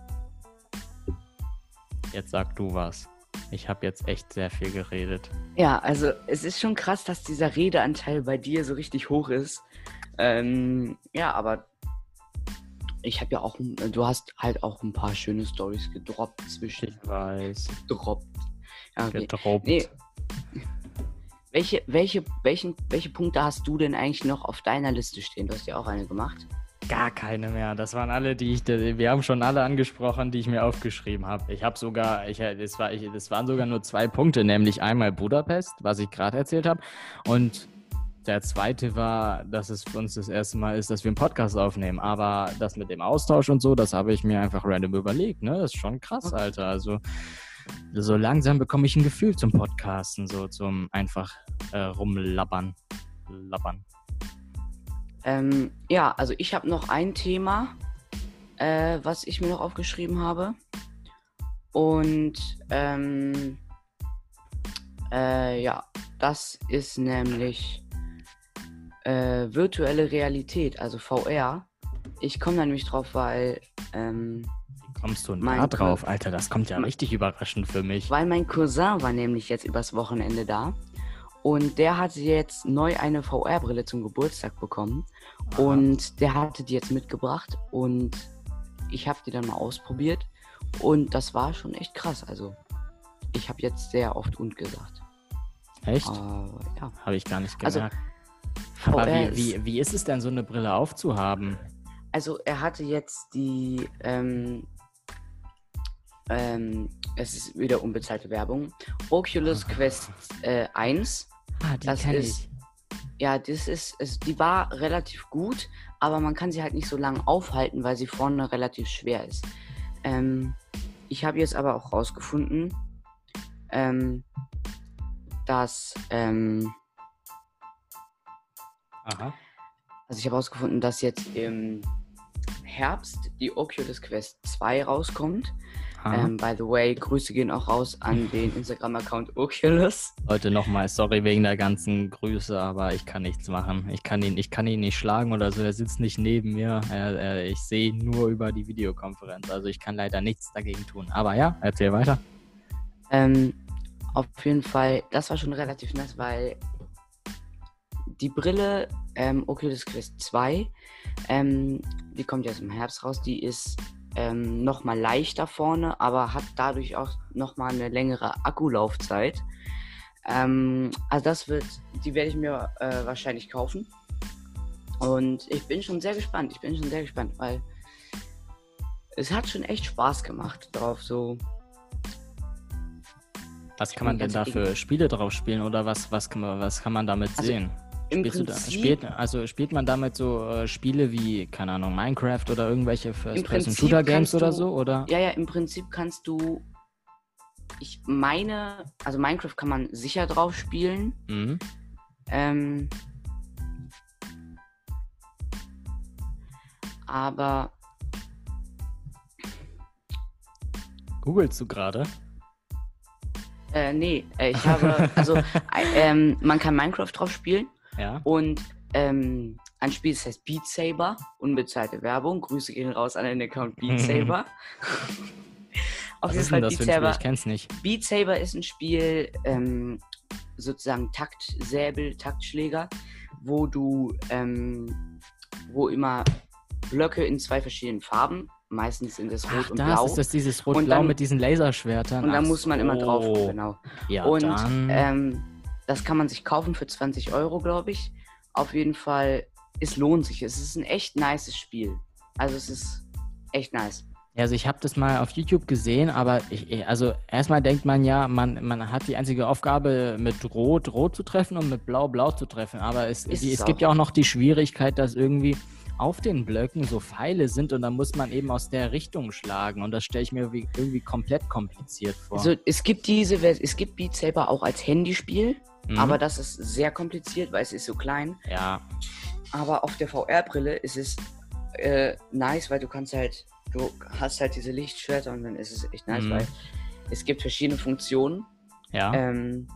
A: Jetzt sag du was. Ich habe jetzt echt sehr viel geredet.
B: Ja, also es ist schon krass, dass dieser Redeanteil bei dir so richtig hoch ist. Ähm, ja, aber ich habe ja auch, du hast halt auch ein paar schöne Stories gedroppt zwischen.
A: Ich weiß.
B: Gedroppt.
A: Ja, okay. Gedroppt. Nee.
B: Welche, welche, welchen, welche Punkte hast du denn eigentlich noch auf deiner Liste stehen? Du hast ja auch eine gemacht.
A: Gar keine mehr. Das waren alle, die ich, wir haben schon alle angesprochen, die ich mir aufgeschrieben habe. Ich habe sogar, ich, das, war, ich, das waren sogar nur zwei Punkte, nämlich einmal Budapest, was ich gerade erzählt habe, und der zweite war, dass es für uns das erste Mal ist, dass wir einen Podcast aufnehmen. Aber das mit dem Austausch und so, das habe ich mir einfach random überlegt. Ne? Das ist schon krass, Alter. Also so langsam bekomme ich ein Gefühl zum Podcasten, so zum einfach äh, rumlabbern. Labbern.
B: Ähm, ja, also ich habe noch ein Thema, äh, was ich mir noch aufgeschrieben habe. Und ähm, äh, ja, das ist nämlich äh, virtuelle Realität, also VR. Ich komme da nämlich drauf, weil. Ähm,
A: Wie kommst du da drauf, Alter? Das kommt ja richtig überraschend für mich.
B: Weil mein Cousin war nämlich jetzt übers Wochenende da. Und der hatte jetzt neu eine VR-Brille zum Geburtstag bekommen. Aha. Und der hatte die jetzt mitgebracht. Und ich habe die dann mal ausprobiert. Und das war schon echt krass. Also, ich habe jetzt sehr oft und gesagt.
A: Echt? Äh, ja. Habe ich gar nicht also, gemerkt. Also, aber wie, wie, wie ist es denn, so eine Brille aufzuhaben?
B: Also er hatte jetzt die, ähm, ähm, es ist wieder unbezahlte Werbung, Oculus Quest äh, 1.
A: Ah, die das ist, ich.
B: Ja, das ist, es, die war relativ gut, aber man kann sie halt nicht so lange aufhalten, weil sie vorne relativ schwer ist. Ähm, ich habe jetzt aber auch rausgefunden, ähm, dass ähm,
A: Aha.
B: Also ich habe herausgefunden, dass jetzt im Herbst die Oculus Quest 2 rauskommt. Ähm, by the way, Grüße gehen auch raus an den Instagram-Account Oculus.
A: Leute, nochmal, sorry wegen der ganzen Grüße, aber ich kann nichts machen. Ich kann ihn, ich kann ihn nicht schlagen oder so. Er sitzt nicht neben mir. Er, er, ich sehe ihn nur über die Videokonferenz. Also ich kann leider nichts dagegen tun. Aber ja, erzähl weiter.
B: Ähm, auf jeden Fall, das war schon relativ nett, weil die Brille ähm, Oculus Quest 2, ähm, die kommt jetzt im Herbst raus, die ist ähm, nochmal leichter vorne, aber hat dadurch auch nochmal eine längere Akkulaufzeit. Ähm, also das wird, die werde ich mir äh, wahrscheinlich kaufen. Und ich bin schon sehr gespannt. Ich bin schon sehr gespannt, weil es hat schon echt Spaß gemacht drauf, so.
A: Was kann man denn da für Spiele drauf spielen oder was, was, kann, man, was kann man damit also, sehen? Im Prinzip, da, spielt, also spielt man damit so äh, Spiele wie, keine Ahnung, Minecraft oder irgendwelche First-Person-Shooter-Games oder so, oder?
B: Ja, ja, im Prinzip kannst du, ich meine, also Minecraft kann man sicher drauf spielen. Mhm. Ähm, aber
A: Googlest du gerade?
B: Äh, nee, äh, ich habe, also, äh, ähm, man kann Minecraft drauf spielen
A: Ja.
B: Und ähm, ein Spiel, das heißt Beat Saber, unbezahlte Werbung. Grüße gehen raus an den Account Beat Saber. Auf jeden Fall
A: das
B: Beat? Saber.
A: Ich kenn's nicht.
B: Beat Saber ist ein Spiel, ähm, sozusagen Taktsäbel, Taktschläger, wo du, ähm, wo immer Blöcke in zwei verschiedenen Farben, meistens sind es rot
A: Ach,
B: und
A: das
B: blau.
A: ist das dieses Rot-Blau mit diesen Laserschwertern.
B: und da muss man immer drauf, genau.
A: Ja,
B: und
A: dann.
B: ähm, das kann man sich kaufen für 20 Euro, glaube ich. Auf jeden Fall, es lohnt sich. Es ist ein echt nices Spiel. Also es ist echt nice.
A: Also ich habe das mal auf YouTube gesehen, aber ich, also erstmal denkt man ja, man, man hat die einzige Aufgabe, mit Rot Rot zu treffen und mit Blau Blau zu treffen. Aber es, die,
B: es
A: es gibt ja auch noch die Schwierigkeit, dass irgendwie auf den Blöcken so Pfeile sind und dann muss man eben aus der Richtung schlagen. Und das stelle ich mir wie, irgendwie komplett kompliziert vor.
B: Also es gibt diese, es gibt Beat Saber auch als Handyspiel,
A: Mhm.
B: aber das ist sehr kompliziert, weil es ist so klein.
A: ja,
B: Aber auf der VR-Brille ist es äh, nice, weil du kannst halt, du hast halt diese Lichtschwerter und dann ist es echt nice,
A: Mhm.
B: weil es gibt verschiedene Funktionen.
A: ja.
B: Ähm,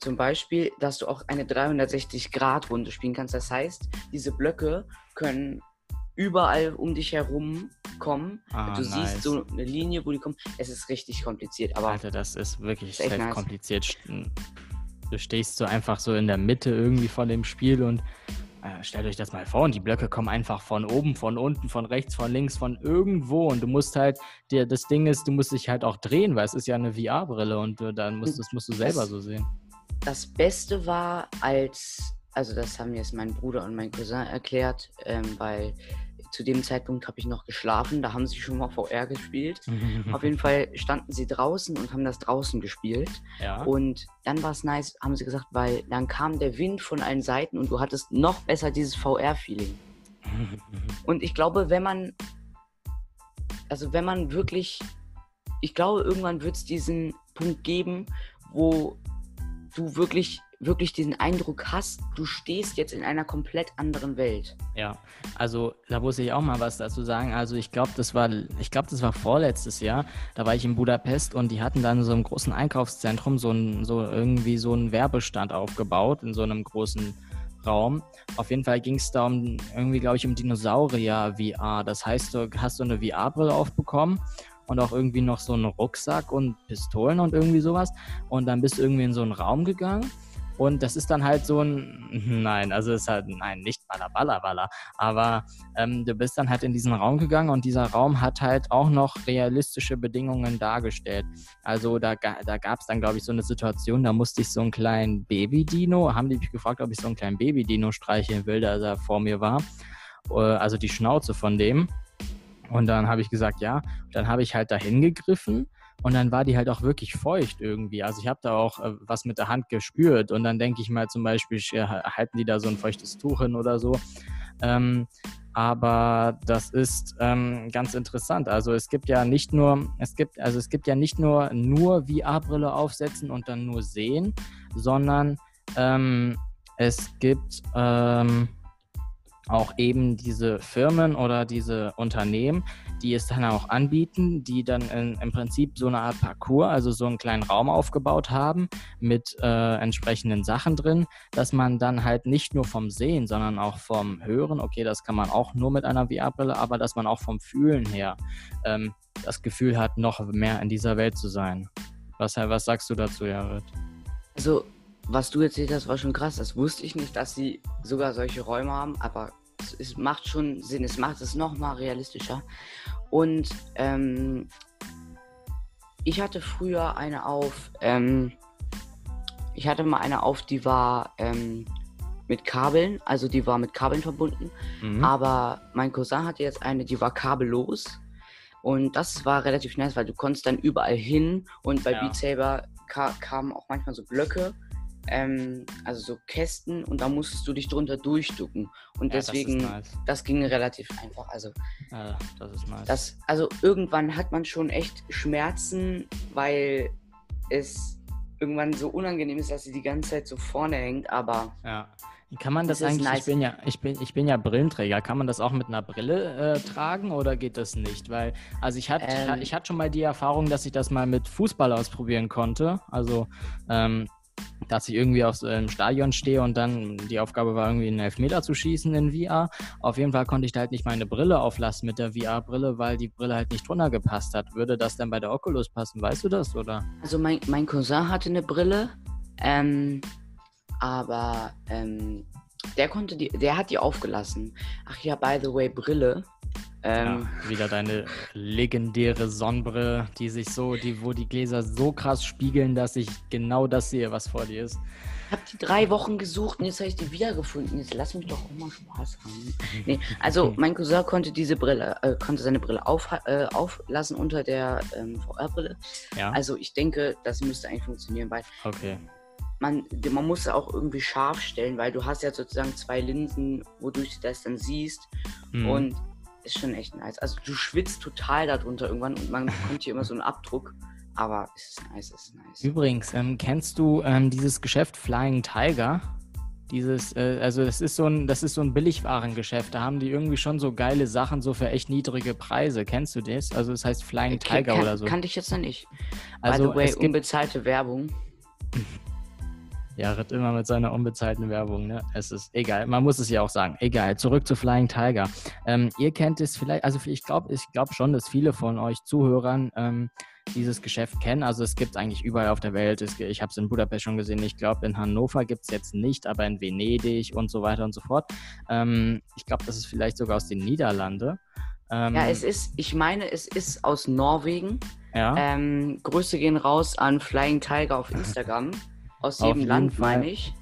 B: zum Beispiel, dass du auch eine 360-Grad-Runde spielen kannst. Das heißt, diese Blöcke können überall um dich herum kommen.
A: Ah,
B: du
A: nice.
B: siehst so eine Linie, wo die kommen. Es ist richtig kompliziert, aber
A: Alter, das ist wirklich
B: Ist
A: sehr
B: nice.
A: Du stehst so einfach so in der Mitte irgendwie von dem Spiel und äh, stellt euch das mal vor und die Blöcke kommen einfach von oben, von unten, von rechts, von links, von irgendwo und du musst halt, dir das Ding ist, du musst dich halt auch drehen, weil es ist ja eine VR-Brille und äh, dann musst, das musst du selber
B: Das-
A: so sehen.
B: das Beste war, als, also das haben jetzt mein Bruder und mein Cousin erklärt, ähm, weil zu dem Zeitpunkt habe ich noch geschlafen, da haben sie schon mal VR gespielt. Auf jeden Fall standen sie draußen und haben das draußen gespielt.
A: ja.
B: Und dann war es nice, haben sie gesagt, weil dann kam der Wind von allen Seiten und du hattest noch besser dieses VR-Feeling. Und ich glaube, wenn man, also wenn man wirklich, ich glaube, irgendwann wird es diesen Punkt geben, wo du wirklich, wirklich diesen Eindruck hast, du stehst jetzt in einer komplett anderen Welt.
A: Ja, also da muss ich auch mal was dazu sagen. Also ich glaube, das war, ich glaube, das war vorletztes Jahr. Da war ich in Budapest und die hatten dann so einem großen Einkaufszentrum so ein, so irgendwie so einen Werbestand aufgebaut in so einem großen Raum. Auf jeden Fall ging es da um irgendwie, glaube ich, um Dinosaurier VR. Das heißt, du hast so eine VR-Brille aufbekommen und auch irgendwie noch so einen Rucksack und Pistolen und irgendwie sowas. Und dann bist du irgendwie in so einen Raum gegangen. Und das ist dann halt so ein, nein, also es ist halt, nein, nicht Baller, Baller, Baller, aber ähm, du bist dann halt in diesen Raum gegangen und dieser Raum hat halt auch noch realistische Bedingungen dargestellt. Also da, da gab es dann, glaube ich, so eine Situation, da musste ich so einen kleinen Baby-Dino, haben die mich gefragt, ob ich so einen kleinen Baby-Dino streicheln will, als er vor mir war. Äh, Also die Schnauze von dem. Und dann habe ich gesagt, ja. Dann habe ich halt dahin gegriffen und dann war die halt auch wirklich feucht irgendwie. Also ich habe da auch äh, was mit der Hand gespürt und dann denke ich mal zum Beispiel, äh, halten die da so ein feuchtes Tuch hin oder so. Ähm, aber das ist ähm, ganz interessant. Also es gibt ja nicht nur, es gibt, also es gibt ja nicht nur nur VR-Brille aufsetzen und dann nur sehen, sondern ähm, es gibt ähm, auch eben diese Firmen oder diese Unternehmen, die es dann auch anbieten, die dann in, im Prinzip so eine Art Parcours, also so einen kleinen Raum aufgebaut haben mit äh, entsprechenden Sachen drin, dass man dann halt nicht nur vom Sehen, sondern auch vom Hören, okay, das kann man auch nur mit einer VR-Brille, aber dass man auch vom Fühlen her ähm, das Gefühl hat, noch mehr in dieser Welt zu sein. Was, was sagst du dazu, Jared?
B: Also, was du erzählt hast, war schon krass. Das wusste ich nicht, dass sie sogar solche Räume haben, aber es, es macht schon Sinn. Es macht es nochmal realistischer. Und ähm, ich hatte früher eine auf, ähm, ich hatte mal eine auf, die war ähm, mit Kabeln, also die war mit Kabeln verbunden.
A: Mhm.
B: Aber mein Cousin hatte jetzt eine, die war kabellos. Und das war relativ nice, weil du konntest dann überall hin. Und bei
A: Ja.
B: Beat Saber ka kamen auch manchmal so Blöcke, ähm, also so Kästen. Und da musstest du dich drunter durchducken. Und
A: Ja,
B: deswegen,
A: Das
B: das,
A: nice.
B: ging relativ einfach. Also,
A: Äh, das ist nice.
B: das, also irgendwann hat man schon echt Schmerzen, weil es irgendwann so unangenehm ist, dass sie die ganze Zeit so vorne hängt. Aber
A: Ja. Kann man das,
B: Das
A: eigentlich,
B: nice.
A: ich bin ja, ich bin, ich bin ja Brillenträger, kann man das auch mit einer Brille äh, tragen oder geht das nicht? Weil, also ich hatte,
B: Ähm.
A: ich hatte schon mal die Erfahrung, dass ich das mal mit Fußball ausprobieren konnte. Also, ähm, dass ich irgendwie auf so einem Stadion stehe und dann die Aufgabe war, irgendwie einen Elfmeter zu schießen in VR. Auf jeden Fall konnte ich da halt nicht meine Brille auflassen mit der VR-Brille, weil die Brille halt nicht drunter gepasst hat. Würde das dann bei der Oculus passen? Weißt du das, oder?
B: Also mein, mein Cousin hatte eine Brille, ähm, aber ähm, der konnte die, der hat die aufgelassen. Ach ja, by the way, Brille.
A: Ähm, ja, wieder deine legendäre Sonnenbrille, die sich so, die, wo die Gläser so krass spiegeln, dass ich genau das sehe, was vor dir ist.
B: Ich habe die drei Wochen gesucht und jetzt habe ich die wiedergefunden. Jetzt lass mich doch auch mal Spaß haben. Nee, also mein Cousin konnte diese Brille, äh, konnte seine Brille auf, äh, auflassen unter der ähm, VR-Brille. Ja. Also ich denke, das müsste eigentlich funktionieren, weil
A: okay.
B: man, man muss auch irgendwie scharf stellen, weil du hast ja sozusagen zwei Linsen, wodurch du das dann siehst. Mhm. Und ist schon echt nice. Also du schwitzt total darunter irgendwann und man kommt hier immer so einen Abdruck. Aber es ist nice, es ist nice.
A: Übrigens, ähm, kennst du ähm, dieses Geschäft Flying Tiger? Dieses, äh, also das ist so ein, das ist so ein Billigwarengeschäft. Da haben die irgendwie schon so geile Sachen so für echt niedrige Preise. Kennst du das? Also es heißt Flying äh, Tiger
B: kann,
A: oder so.
B: Kannte ich jetzt noch nicht. Also By the way, unbezahlte Werbung.
A: Ja, ritt immer mit seiner unbezahlten Werbung, ne? Es ist egal, man muss es ja auch sagen. Egal, zurück zu Flying Tiger. Ähm, ihr kennt es vielleicht, also ich glaube ich glaub schon, dass viele von euch Zuhörern ähm, dieses Geschäft kennen. Also es gibt es eigentlich überall auf der Welt. Es, ich habe es in Budapest schon gesehen. Ich glaube, in Hannover gibt es jetzt nicht, aber in Venedig und so weiter und so fort. Ähm, ich glaube, das ist vielleicht sogar aus den Niederlanden.
B: Ähm, ja, es ist, ich meine, es ist aus Norwegen.
A: Ja.
B: Ähm, Grüße gehen raus an Flying Tiger auf Instagram. Aus jedem Land, meine ich.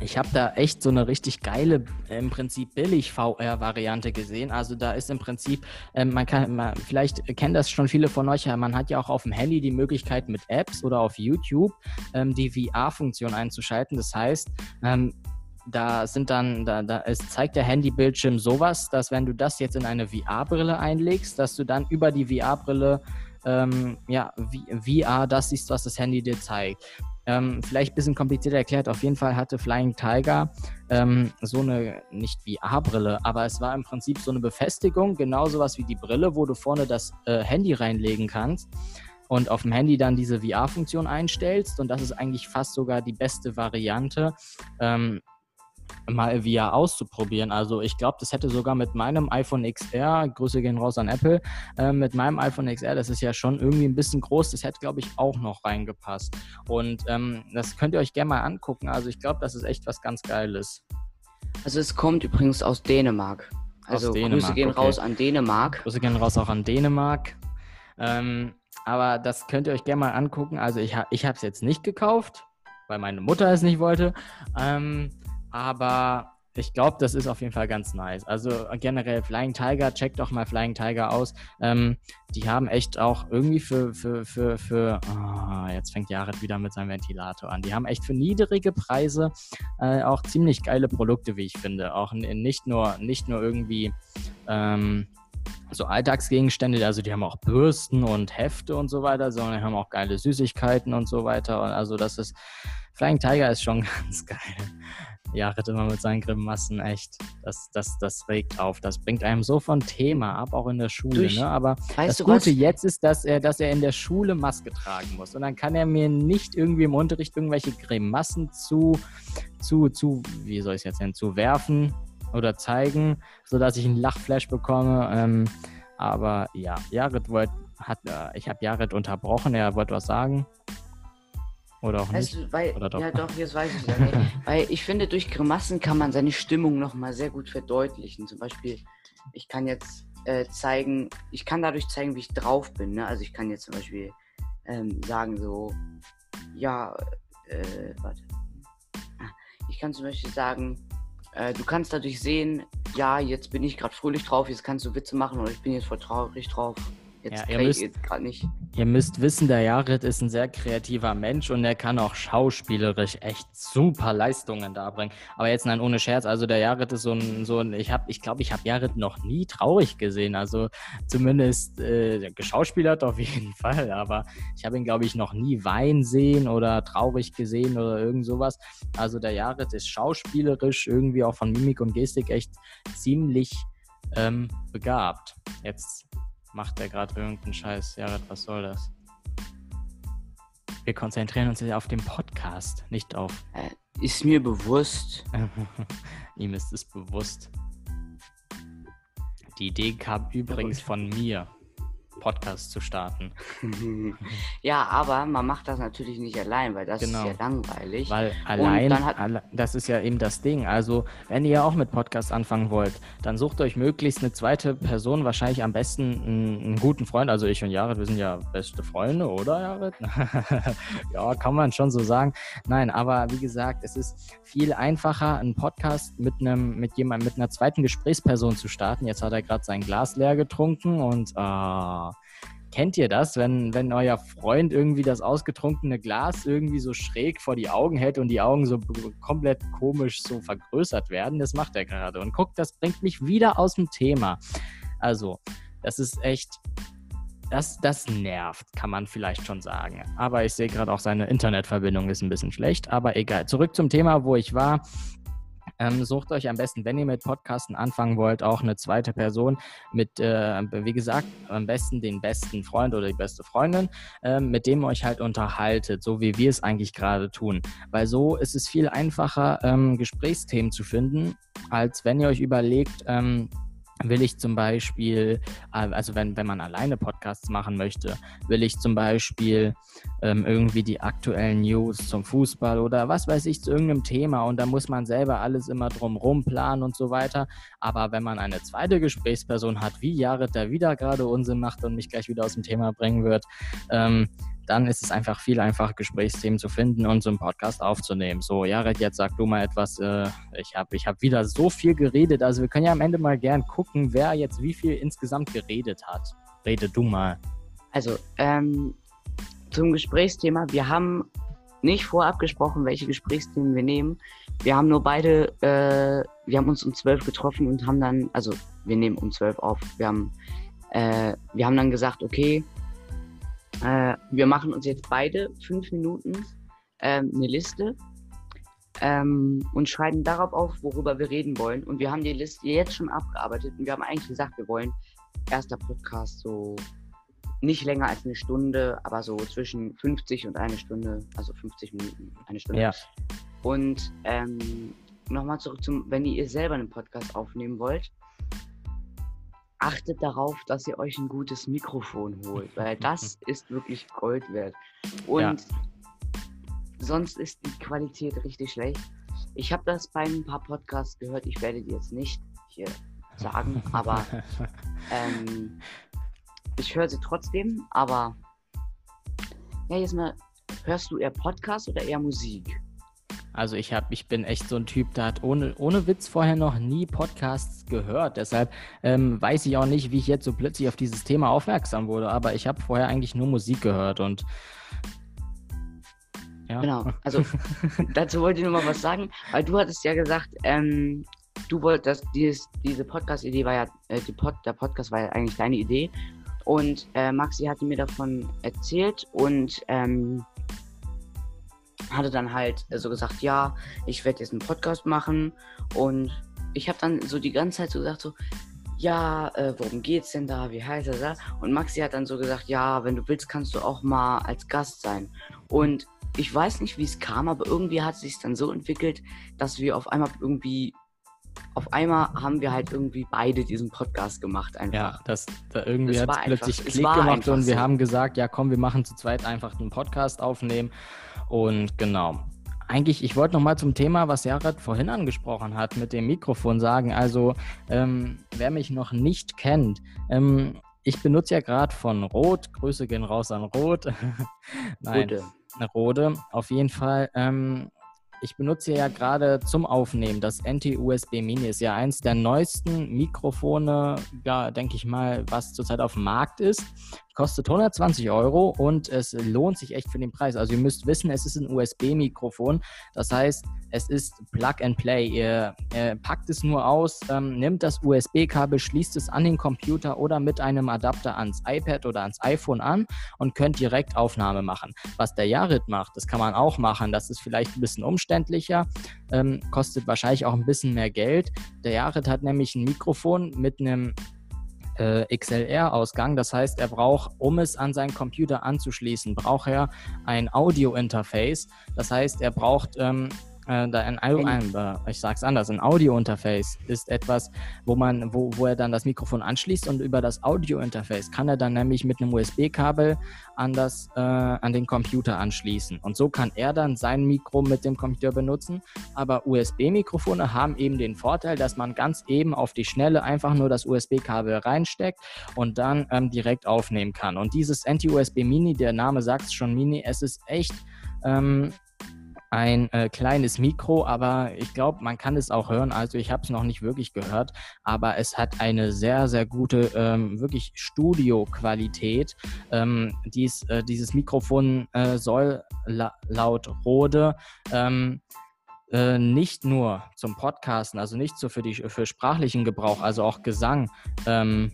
A: Ich habe da echt so eine richtig geile, im Prinzip billig VR-Variante gesehen. Also da ist im Prinzip, ähm, man kann, man, vielleicht kennen das schon viele von euch, man hat ja auch auf dem Handy die Möglichkeit mit Apps oder auf YouTube ähm, die VR-Funktion einzuschalten. Das heißt, ähm, da sind dann, da, da, es zeigt der Handybildschirm sowas, dass wenn du das jetzt in eine VR-Brille einlegst, dass du dann über die VR-Brille ähm, ja, VR das siehst, was das Handy dir zeigt. Ähm, vielleicht ein bisschen komplizierter erklärt. Auf jeden Fall hatte Flying Tiger ähm, so eine, nicht VR-Brille, aber es war im Prinzip so eine Befestigung, genau sowas wie die Brille, wo du vorne das äh, Handy reinlegen kannst und auf dem Handy dann diese VR-Funktion einstellst. Und das ist eigentlich fast sogar die beste Variante. Ähm, mal VR auszuprobieren. Also ich glaube, das hätte sogar mit meinem iPhone XR, Grüße gehen raus an Apple, äh, mit meinem iPhone XR, das ist ja schon irgendwie ein bisschen groß, das hätte, glaube ich, auch noch reingepasst. Und ähm, das könnt ihr euch gerne mal angucken. Also ich glaube, das ist echt was ganz Geiles.
B: Also es kommt übrigens aus Dänemark. Also aus Dänemark, Grüße gehen okay. raus an Dänemark.
A: Grüße gehen raus auch an Dänemark. Ähm, aber das könnt ihr euch gerne mal angucken. Also ich, ha ich habe es jetzt nicht gekauft, weil meine Mutter es nicht wollte. Ähm, aber ich glaube, das ist auf jeden Fall ganz nice. Also generell Flying Tiger, checkt doch mal Flying Tiger aus. Ähm, die haben echt auch irgendwie für, für, für, für oh, jetzt fängt Jared wieder mit seinem Ventilator an. Die haben echt für niedrige Preise äh, auch ziemlich geile Produkte, wie ich finde. Auch nicht nur, nicht nur irgendwie ähm, so Alltagsgegenstände, also die haben auch Bürsten und Hefte und so weiter, sondern die haben auch geile Süßigkeiten und so weiter. Und also das ist, Flying Tiger ist schon ganz geil. Jared immer mit seinen Grimassen, echt. Das, das, das regt auf. Das bringt einem so von Thema ab, auch in der Schule. Durch, ne? Aber das Gute was? jetzt ist, dass er, dass er in der Schule Maske tragen muss. Und dann kann er mir nicht irgendwie im Unterricht irgendwelche Grimassen zu, zu, zu, wie soll ich es jetzt nennen, zu werfen oder zeigen, sodass ich einen Lachflash bekomme. Ähm, aber ja, Jared wollte, hat, äh, ich habe Jared unterbrochen, er wollte was sagen. Oder auch nicht?
B: Also, weil, Oder doch? Ja, doch, jetzt weiß ich ja nicht. weil ich finde, durch Grimassen kann man seine Stimmung nochmal sehr gut verdeutlichen. Zum Beispiel, ich kann jetzt äh, zeigen, ich kann dadurch zeigen, wie ich drauf bin. Ne? Also ich kann jetzt zum Beispiel ähm, sagen so, ja, äh, warte. Ah, ich kann zum Beispiel sagen, äh, du kannst dadurch sehen, ja, jetzt bin ich gerade fröhlich drauf, jetzt kannst du Witze machen oder ich bin jetzt voll traurig drauf. Jetzt
A: ja, ihr müsst, gerade nicht. Ihr müsst wissen, der Jared ist ein sehr kreativer Mensch und er kann auch schauspielerisch echt super Leistungen darbringen. Aber jetzt nein, ohne Scherz, also der Jared ist so ein, so ein ich habe, ich glaube, ich habe Jared noch nie traurig gesehen. Also zumindest äh, geschauspielert auf jeden Fall, aber ich habe ihn, glaube ich, noch nie weinen sehen oder traurig gesehen oder irgend sowas. Also der Jared ist schauspielerisch irgendwie auch von Mimik und Gestik echt ziemlich ähm, begabt. Jetzt macht der gerade irgendeinen Scheiß. Jared, was soll das? Wir konzentrieren uns ja auf den Podcast, nicht auf.
B: Äh, ist mir bewusst.
A: Ihm ist es bewusst. Die Idee kam übrigens von mir. Podcast zu starten.
B: ja, aber man macht das natürlich nicht allein, weil das genau. ist ja langweilig.
A: Weil allein, alle, das ist ja eben das Ding. Also, wenn ihr auch mit Podcast anfangen wollt, dann sucht euch möglichst eine zweite Person, wahrscheinlich am besten einen, einen guten Freund. Also ich und Jared, wir sind ja beste Freunde, oder Jared? ja, kann man schon so sagen. Nein, aber wie gesagt, es ist viel einfacher, einen Podcast mit einem, mit jemandem, mit einer zweiten Gesprächsperson zu starten. Jetzt hat er gerade sein Glas leer getrunken und äh, Kennt ihr das, wenn, wenn euer Freund irgendwie das ausgetrunkene Glas irgendwie so schräg vor die Augen hält und die Augen so komplett komisch so vergrößert werden? Das macht er gerade. Und guckt, das bringt mich wieder aus dem Thema. Also, das ist echt, das, das nervt, kann man vielleicht schon sagen. Aber ich sehe gerade auch, seine Internetverbindung ist ein bisschen schlecht. Aber egal. Zurück zum Thema, wo ich war. Ähm, sucht euch am besten, wenn ihr mit Podcasten anfangen wollt, auch eine zweite Person mit, äh, wie gesagt, am besten den besten Freund oder die beste Freundin, äh, mit dem ihr euch halt unterhaltet, so wie wir es eigentlich gerade tun. Weil so ist es viel einfacher, ähm, Gesprächsthemen zu finden, als wenn ihr euch überlegt, ähm, will ich zum Beispiel, äh, also wenn, wenn man alleine Podcasts machen möchte, will ich zum Beispiel ähm, irgendwie die aktuellen News zum Fußball oder was weiß ich zu irgendeinem Thema und da muss man selber alles immer drumrum planen und so weiter. Aber wenn man eine zweite Gesprächsperson hat, wie Jared, der wieder gerade Unsinn macht und mich gleich wieder aus dem Thema bringen wird, ähm, dann ist es einfach viel einfacher, Gesprächsthemen zu finden und so einen Podcast aufzunehmen. So, Jared, jetzt sag du mal etwas. Äh, ich habe ich hab wieder so viel geredet. Also wir können ja am Ende mal gern gucken, wer jetzt wie viel insgesamt geredet hat. Rede du mal.
B: Also, ähm, zum Gesprächsthema. Wir haben nicht vorab gesprochen, welche Gesprächsthemen wir nehmen. Wir haben nur beide, äh, wir haben uns um zwölf getroffen und haben dann, also wir nehmen um zwölf auf. Wir haben, äh, wir haben dann gesagt, okay, äh, wir machen uns jetzt beide fünf Minuten ähm, eine Liste ähm, und schreiben darauf auf, worüber wir reden wollen. Und wir haben die Liste jetzt schon abgearbeitet und wir haben eigentlich gesagt, wir wollen erster Podcast so nicht länger als eine Stunde, aber so zwischen 50 und eine Stunde, also 50 Minuten, eine Stunde.
A: Ja.
B: Und ähm, nochmal zurück zum, wenn ihr selber einen Podcast aufnehmen wollt, achtet darauf, dass ihr euch ein gutes Mikrofon holt, weil das ist wirklich Gold wert. Und ja. sonst ist die Qualität richtig schlecht. Ich habe das bei ein paar Podcasts gehört, ich werde die jetzt nicht hier sagen, aber ähm, ich höre sie trotzdem, aber ja, jetzt mal, hörst du eher Podcast oder eher Musik?
A: Also ich habe, ich bin echt so ein Typ, der hat ohne, ohne Witz vorher noch nie Podcasts gehört. Deshalb ähm, weiß ich auch nicht, wie ich jetzt so plötzlich auf dieses Thema aufmerksam wurde. Aber ich habe vorher eigentlich nur Musik gehört und
B: ja. Genau. Also dazu wollte ich nur mal was sagen, weil du hattest ja gesagt, ähm, du wolltest, dieses, diese Podcast-Idee war ja, äh, Pod, der Podcast war ja eigentlich deine Idee. Und äh, Maxi hatte mir davon erzählt und ähm, hatte dann halt so gesagt, ja, ich werde jetzt einen Podcast machen und ich habe dann so die ganze Zeit so gesagt, so, ja, äh, worum geht's denn da, wie heißt er da? Und Maxi hat dann so gesagt, ja, wenn du willst, kannst du auch mal als Gast sein. Und ich weiß nicht, wie es kam, aber irgendwie hat es sich dann so entwickelt, dass wir auf einmal irgendwie auf einmal haben wir halt irgendwie beide diesen Podcast gemacht einfach.
A: Ja, das, da irgendwie hat es plötzlich Klick gemacht und wir so. haben gesagt, ja komm, wir machen zu zweit einfach einen Podcast aufnehmen und genau. Eigentlich, ich wollte noch mal zum Thema, was Jared vorhin angesprochen hat, mit dem Mikrofon sagen. Also, ähm, wer mich noch nicht kennt, ähm, ich benutze ja gerade von Rot, Grüße gehen raus an Rot. Nein, Rode. Rode, auf jeden Fall. Ähm, ich benutze ja gerade zum Aufnehmen das NT-USB Mini. Ist ja eins der neuesten Mikrofone, ja, denke ich mal, was zurzeit auf dem Markt ist. Kostet 120 Euro und es lohnt sich echt für den Preis. Also ihr müsst wissen, es ist ein USB-Mikrofon. Das heißt, es ist Plug and Play. Ihr, ihr packt es nur aus, ähm, nimmt das USB-Kabel, schließt es an den Computer oder mit einem Adapter ans iPad oder ans iPhone an und könnt direkt Aufnahme machen. Was der Jared macht, das kann man auch machen. Das ist vielleicht ein bisschen umständlicher, ähm, kostet wahrscheinlich auch ein bisschen mehr Geld. Der Jared hat nämlich ein Mikrofon mit einem äh, XLR-Ausgang. Das heißt, er braucht, um es an seinen Computer anzuschließen, braucht er ein Audio-Interface. Das heißt, er braucht ähm, äh, ein, ein, äh, ich sag's anders, ein Audio-Interface ist etwas, wo man, wo, wo er dann das Mikrofon anschließt und über das Audio-Interface kann er dann nämlich mit einem USB-Kabel an das, äh, an den Computer anschließen. Und so kann er dann sein Mikro mit dem Computer benutzen. Aber USB-Mikrofone haben eben den Vorteil, dass man ganz eben auf die Schnelle einfach nur das USB-Kabel reinsteckt und dann ähm, direkt aufnehmen kann. Und dieses Anti-USB Mini, der Name sagt es schon Mini, es ist echt ähm, ein äh, kleines Mikro, aber ich glaube, man kann es auch hören. Also ich habe es noch nicht wirklich gehört, aber es hat eine sehr, sehr gute, ähm, wirklich Studio-Qualität. Ähm, dies, äh, dieses Mikrofon äh, soll la laut Rode ähm, äh, nicht nur zum Podcasten, also nicht so für, die, für sprachlichen Gebrauch, also auch Gesang ähm,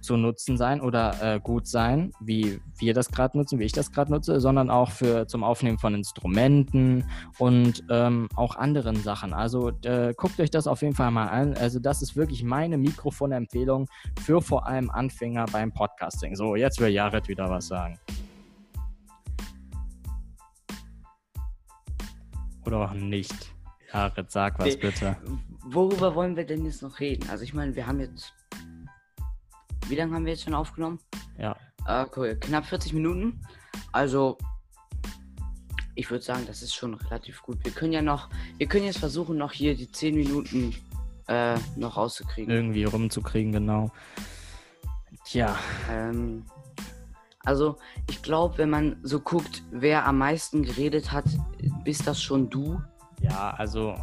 A: zu nutzen sein oder äh, gut sein, wie wir das gerade nutzen, wie ich das gerade nutze, sondern auch für zum Aufnehmen von Instrumenten und ähm, auch anderen Sachen. Also äh, guckt euch das auf jeden Fall mal an. Also das ist wirklich meine Mikrofonempfehlung für vor allem Anfänger beim Podcasting. So, jetzt will Jared wieder was sagen. Oder auch nicht. Jared, sag was bitte.
B: Worüber wollen wir denn jetzt noch reden? Also ich meine, wir haben jetzt wie lange haben wir jetzt schon aufgenommen?
A: Ja.
B: Äh, cool. Knapp 40 Minuten. Also, ich würde sagen, das ist schon relativ gut. Wir können ja noch, wir können jetzt versuchen, noch hier die 10 Minuten äh, noch rauszukriegen.
A: Irgendwie rumzukriegen, genau. Tja.
B: Ähm, also, ich glaube, wenn man so guckt, wer am meisten geredet hat, bist das schon du.
A: Ja, also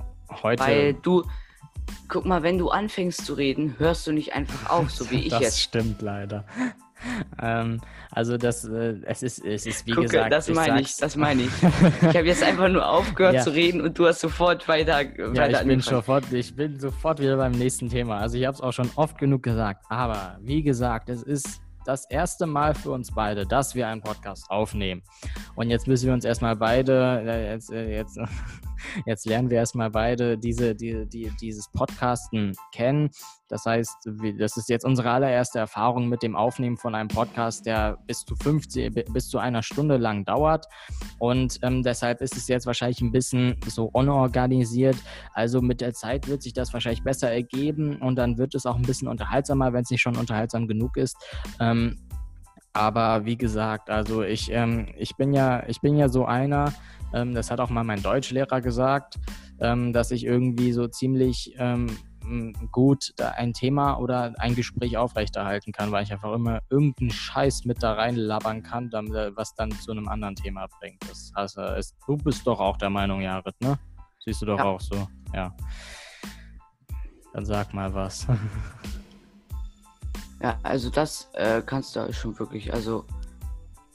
A: heute.
B: Weil du, guck mal, wenn du anfängst zu reden, hörst du nicht einfach auf, so wie ich
A: das
B: jetzt.
A: Das stimmt leider. ähm, also das, äh, es ist, es ist wie
B: Gucke,
A: gesagt.
B: Das meine ich, das meine ich. ich habe jetzt einfach nur aufgehört ja. zu reden und du hast sofort weiter.
A: Ja, weiter ich bin sofort, ich bin sofort wieder beim nächsten Thema. Also ich habe es auch schon oft genug gesagt, aber wie gesagt, es ist das erste Mal für uns beide, dass wir einen Podcast aufnehmen. Und jetzt müssen wir uns erstmal beide, äh, jetzt, äh, jetzt, jetzt lernen wir erstmal beide diese, die, die, dieses Podcasten kennen. Das heißt, das ist jetzt unsere allererste Erfahrung mit dem Aufnehmen von einem Podcast, der bis zu 50, bis zu einer Stunde lang dauert. Und ähm, deshalb ist es jetzt wahrscheinlich ein bisschen so unorganisiert. Also mit der Zeit wird sich das wahrscheinlich besser ergeben und dann wird es auch ein bisschen unterhaltsamer, wenn es nicht schon unterhaltsam genug ist. Ähm, aber wie gesagt, also ich, ähm, ich bin ja, ich bin ja so einer, ähm, das hat auch mal mein Deutschlehrer gesagt, ähm, dass ich irgendwie so ziemlich ähm, gut ein Thema oder ein Gespräch aufrechterhalten kann, weil ich einfach immer irgendeinen Scheiß mit da reinlabern kann, äh, was dann zu einem anderen Thema bringt. Das heißt, es, du bist doch auch der Meinung, Jared, ne? Siehst du doch ja. auch so, ja. Dann sag mal was.
B: Ja, also das äh, kannst du schon wirklich, also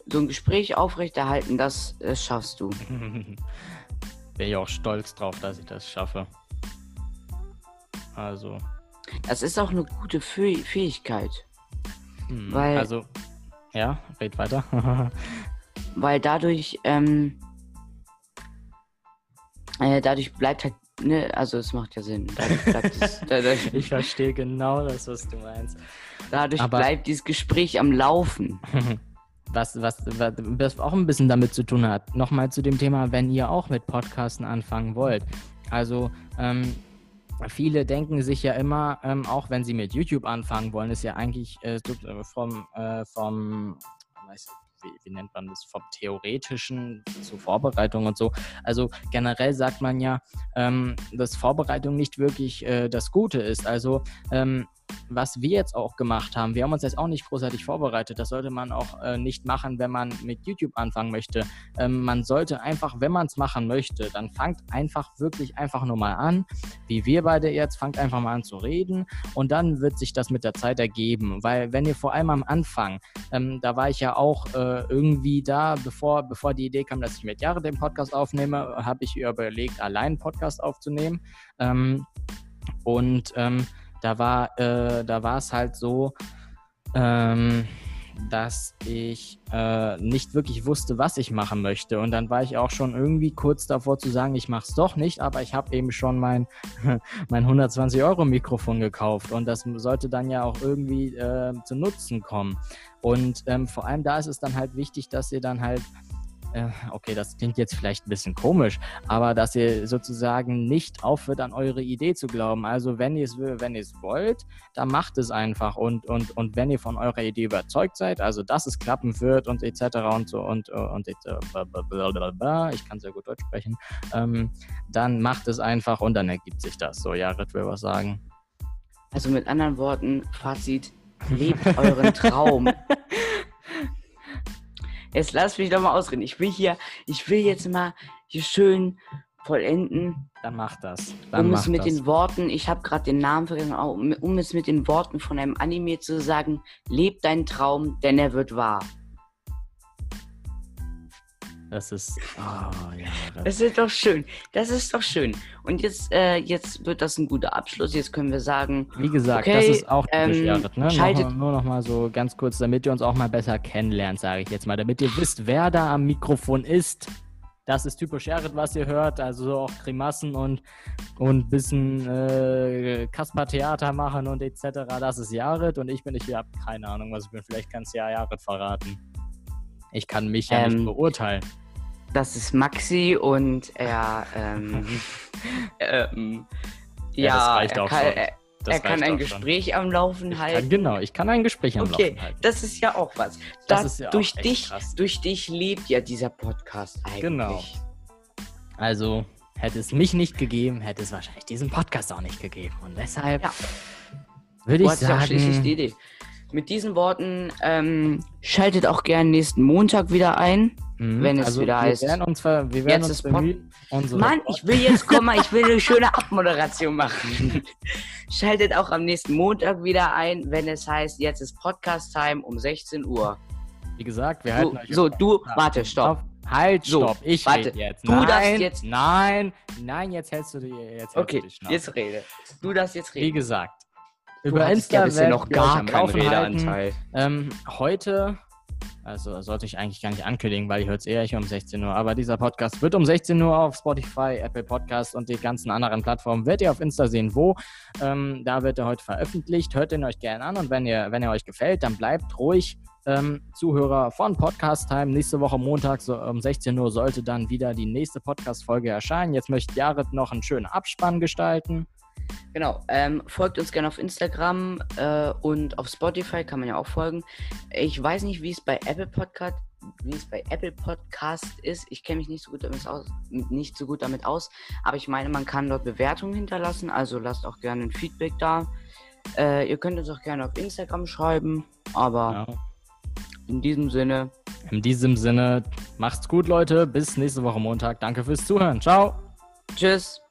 B: so ein Gespräch aufrechterhalten, das, das schaffst du.
A: Bin ich auch stolz drauf, dass ich das schaffe. Also.
B: Das ist auch eine gute Fäh Fähigkeit.
A: Hm, weil, also, ja, red weiter.
B: weil dadurch, ähm, äh, dadurch bleibt halt, ne, also es macht ja Sinn.
A: Es, dadurch, ich verstehe genau das, was du meinst.
B: Dadurch Aber, bleibt dieses Gespräch am Laufen.
A: was, was, was, was auch ein bisschen damit zu tun hat. Nochmal zu dem Thema, wenn ihr auch mit Podcasten anfangen wollt. Also, ähm, viele denken sich ja immer, ähm, auch wenn sie mit YouTube anfangen wollen, ist ja eigentlich äh, äh vom, äh, vom weiß, wie, wie, nennt man das, vom Theoretischen zur Vorbereitung und so. Also generell sagt man ja, ähm, dass Vorbereitung nicht wirklich äh, das Gute ist. Also ähm, was wir jetzt auch gemacht haben, wir haben uns jetzt auch nicht großartig vorbereitet. Das sollte man auch äh, nicht machen, wenn man mit YouTube anfangen möchte. Ähm, man sollte einfach, wenn man es machen möchte, dann fangt einfach wirklich einfach nur mal an, wie wir beide jetzt, fangt einfach mal an zu reden und dann wird sich das mit der Zeit ergeben. Weil wenn ihr vor allem am Anfang, ähm, da war ich ja auch äh, irgendwie da, bevor, bevor die Idee kam, dass ich mit Jahre den Podcast aufnehme, habe ich überlegt, allein einen Podcast aufzunehmen. Ähm, und ähm, da war, äh, da war es halt so, ähm, dass ich äh, nicht wirklich wusste, was ich machen möchte. Und dann war ich auch schon irgendwie kurz davor zu sagen, ich mache es doch nicht, aber ich habe eben schon mein, mein 120-Euro-Mikrofon gekauft und das sollte dann ja auch irgendwie äh, zu Nutzen kommen. Und ähm, vor allem da ist es dann halt wichtig, dass ihr dann halt äh, okay, das klingt jetzt vielleicht ein bisschen komisch, aber dass ihr sozusagen nicht aufhört, an eure Idee zu glauben. Also wenn ihr es wenn ihr es wollt, dann macht es einfach und, und, und wenn ihr von eurer Idee überzeugt seid, also dass es klappen wird und etc. und so und, und, und ich kann sehr gut Deutsch sprechen, ähm, dann macht es einfach und dann ergibt sich das. So, ja, Ritt will was sagen.
B: Also mit anderen Worten, Fazit, lebt euren Traum. Jetzt lass mich doch mal ausreden. Ich will hier, ich will jetzt mal hier schön vollenden.
A: Dann mach das. Dann
B: um es mit
A: das.
B: den Worten, ich habe gerade den Namen vergessen, um, um es mit den Worten von einem Anime zu sagen, leb deinen Traum, denn er wird wahr.
A: Das ist. Oh, ja.
B: Das ist doch schön. Das ist doch schön. Und jetzt, äh, jetzt wird das ein guter Abschluss. Jetzt können wir sagen,
A: Wie gesagt,
B: Okay,
A: das ist auch typisch
B: ähm,
A: Jared, ne?
B: schaltet-
A: Noch, nur noch mal so ganz kurz, damit ihr uns auch mal besser kennenlernt, sage ich jetzt mal. Damit ihr wisst, wer da am Mikrofon ist. Das ist typisch Jared, was ihr hört. Also so auch Grimassen und und bisschen äh, Kasper-Theater machen und etc. Das ist Jared und ich bin ich habe keine Ahnung, was ich bin. Vielleicht kannst du ja Jared verraten. Ich kann mich ja nicht
B: Ähm,
A: beurteilen.
B: Das ist Maxi und er, ähm, ähm,
A: Ja,
B: ja,
A: das reicht
B: er
A: auch
B: kann,
A: schon.
B: er,
A: Das
B: er kann ein
A: auch schon.
B: Gespräch am Laufen halten.
A: kann, genau, ich kann ein Gespräch am
B: Okay,
A: Laufen halten.
B: das ist ja auch was.
A: Das
B: Da-
A: ist ja
B: durch dich,
A: krass.
B: durch dich lebt ja dieser Podcast eigentlich.
A: Genau. Also hätte es mich nicht gegeben, hätte es wahrscheinlich diesen Podcast auch nicht gegeben. Und deshalb
B: Ja.
A: würde ich
B: die
A: sagen,
B: Idee. Mit diesen Worten ähm, schaltet auch gerne nächsten Montag wieder ein.
A: Mh,
B: wenn es
A: also
B: wieder
A: wir
B: heißt,
A: werden uns, ver- wir werden
B: jetzt
A: uns bemühen,
B: Mann, ich will jetzt kommen, ich will eine schöne Abmoderation machen. Schaltet auch am nächsten Montag wieder ein, wenn es heißt, jetzt ist Podcast-Time um 16 Uhr.
A: wie gesagt, wir
B: So,
A: halten euch
B: so du, warte, stopp.
A: Auf, halt,
B: So,
A: stopp, ich
B: warte.
A: rede jetzt.
B: Du
A: nein,
B: darfst jetzt-
A: Nein, nein, jetzt hältst du die, jetzt
B: Okay,
A: Schnauze.
B: jetzt rede. Du darfst jetzt
A: Wie
B: reden.
A: gesagt,
B: Du
A: über Insta
B: ja noch gar keinen. Redeanteil.
A: Ähm, heute, also sollte ich eigentlich gar nicht ankündigen, weil ihr hört es eher hier um 16 Uhr, aber dieser Podcast wird um 16 Uhr auf Spotify, Apple Podcast und die ganzen anderen Plattformen, werdet ihr auf Insta sehen, wo. Ähm, da wird er heute veröffentlicht. Hört ihn euch gerne an und wenn ihr, wenn er euch gefällt, dann bleibt ruhig. Ähm, Zuhörer von Podcast Time. Nächste Woche Montag so um 16 Uhr sollte dann wieder die nächste Podcast-Folge erscheinen. Jetzt möchte Jared noch einen schönen Abspann gestalten.
B: Genau, ähm, folgt uns gerne auf Instagram äh, und auf Spotify kann man ja auch folgen. Ich weiß nicht, wie es bei Apple Podcast, wie es bei Apple Podcast ist. Ich kenne mich nicht so gut damit aus, nicht so gut damit aus, aber ich meine, man kann dort Bewertungen hinterlassen. Also lasst auch gerne ein Feedback da. Äh, ihr könnt uns auch gerne auf Instagram schreiben, aber
A: Ja.
B: in diesem Sinne,
A: In diesem Sinne, macht's gut, Leute. Bis nächste Woche Montag. Danke fürs Zuhören. Ciao.
B: tschüss.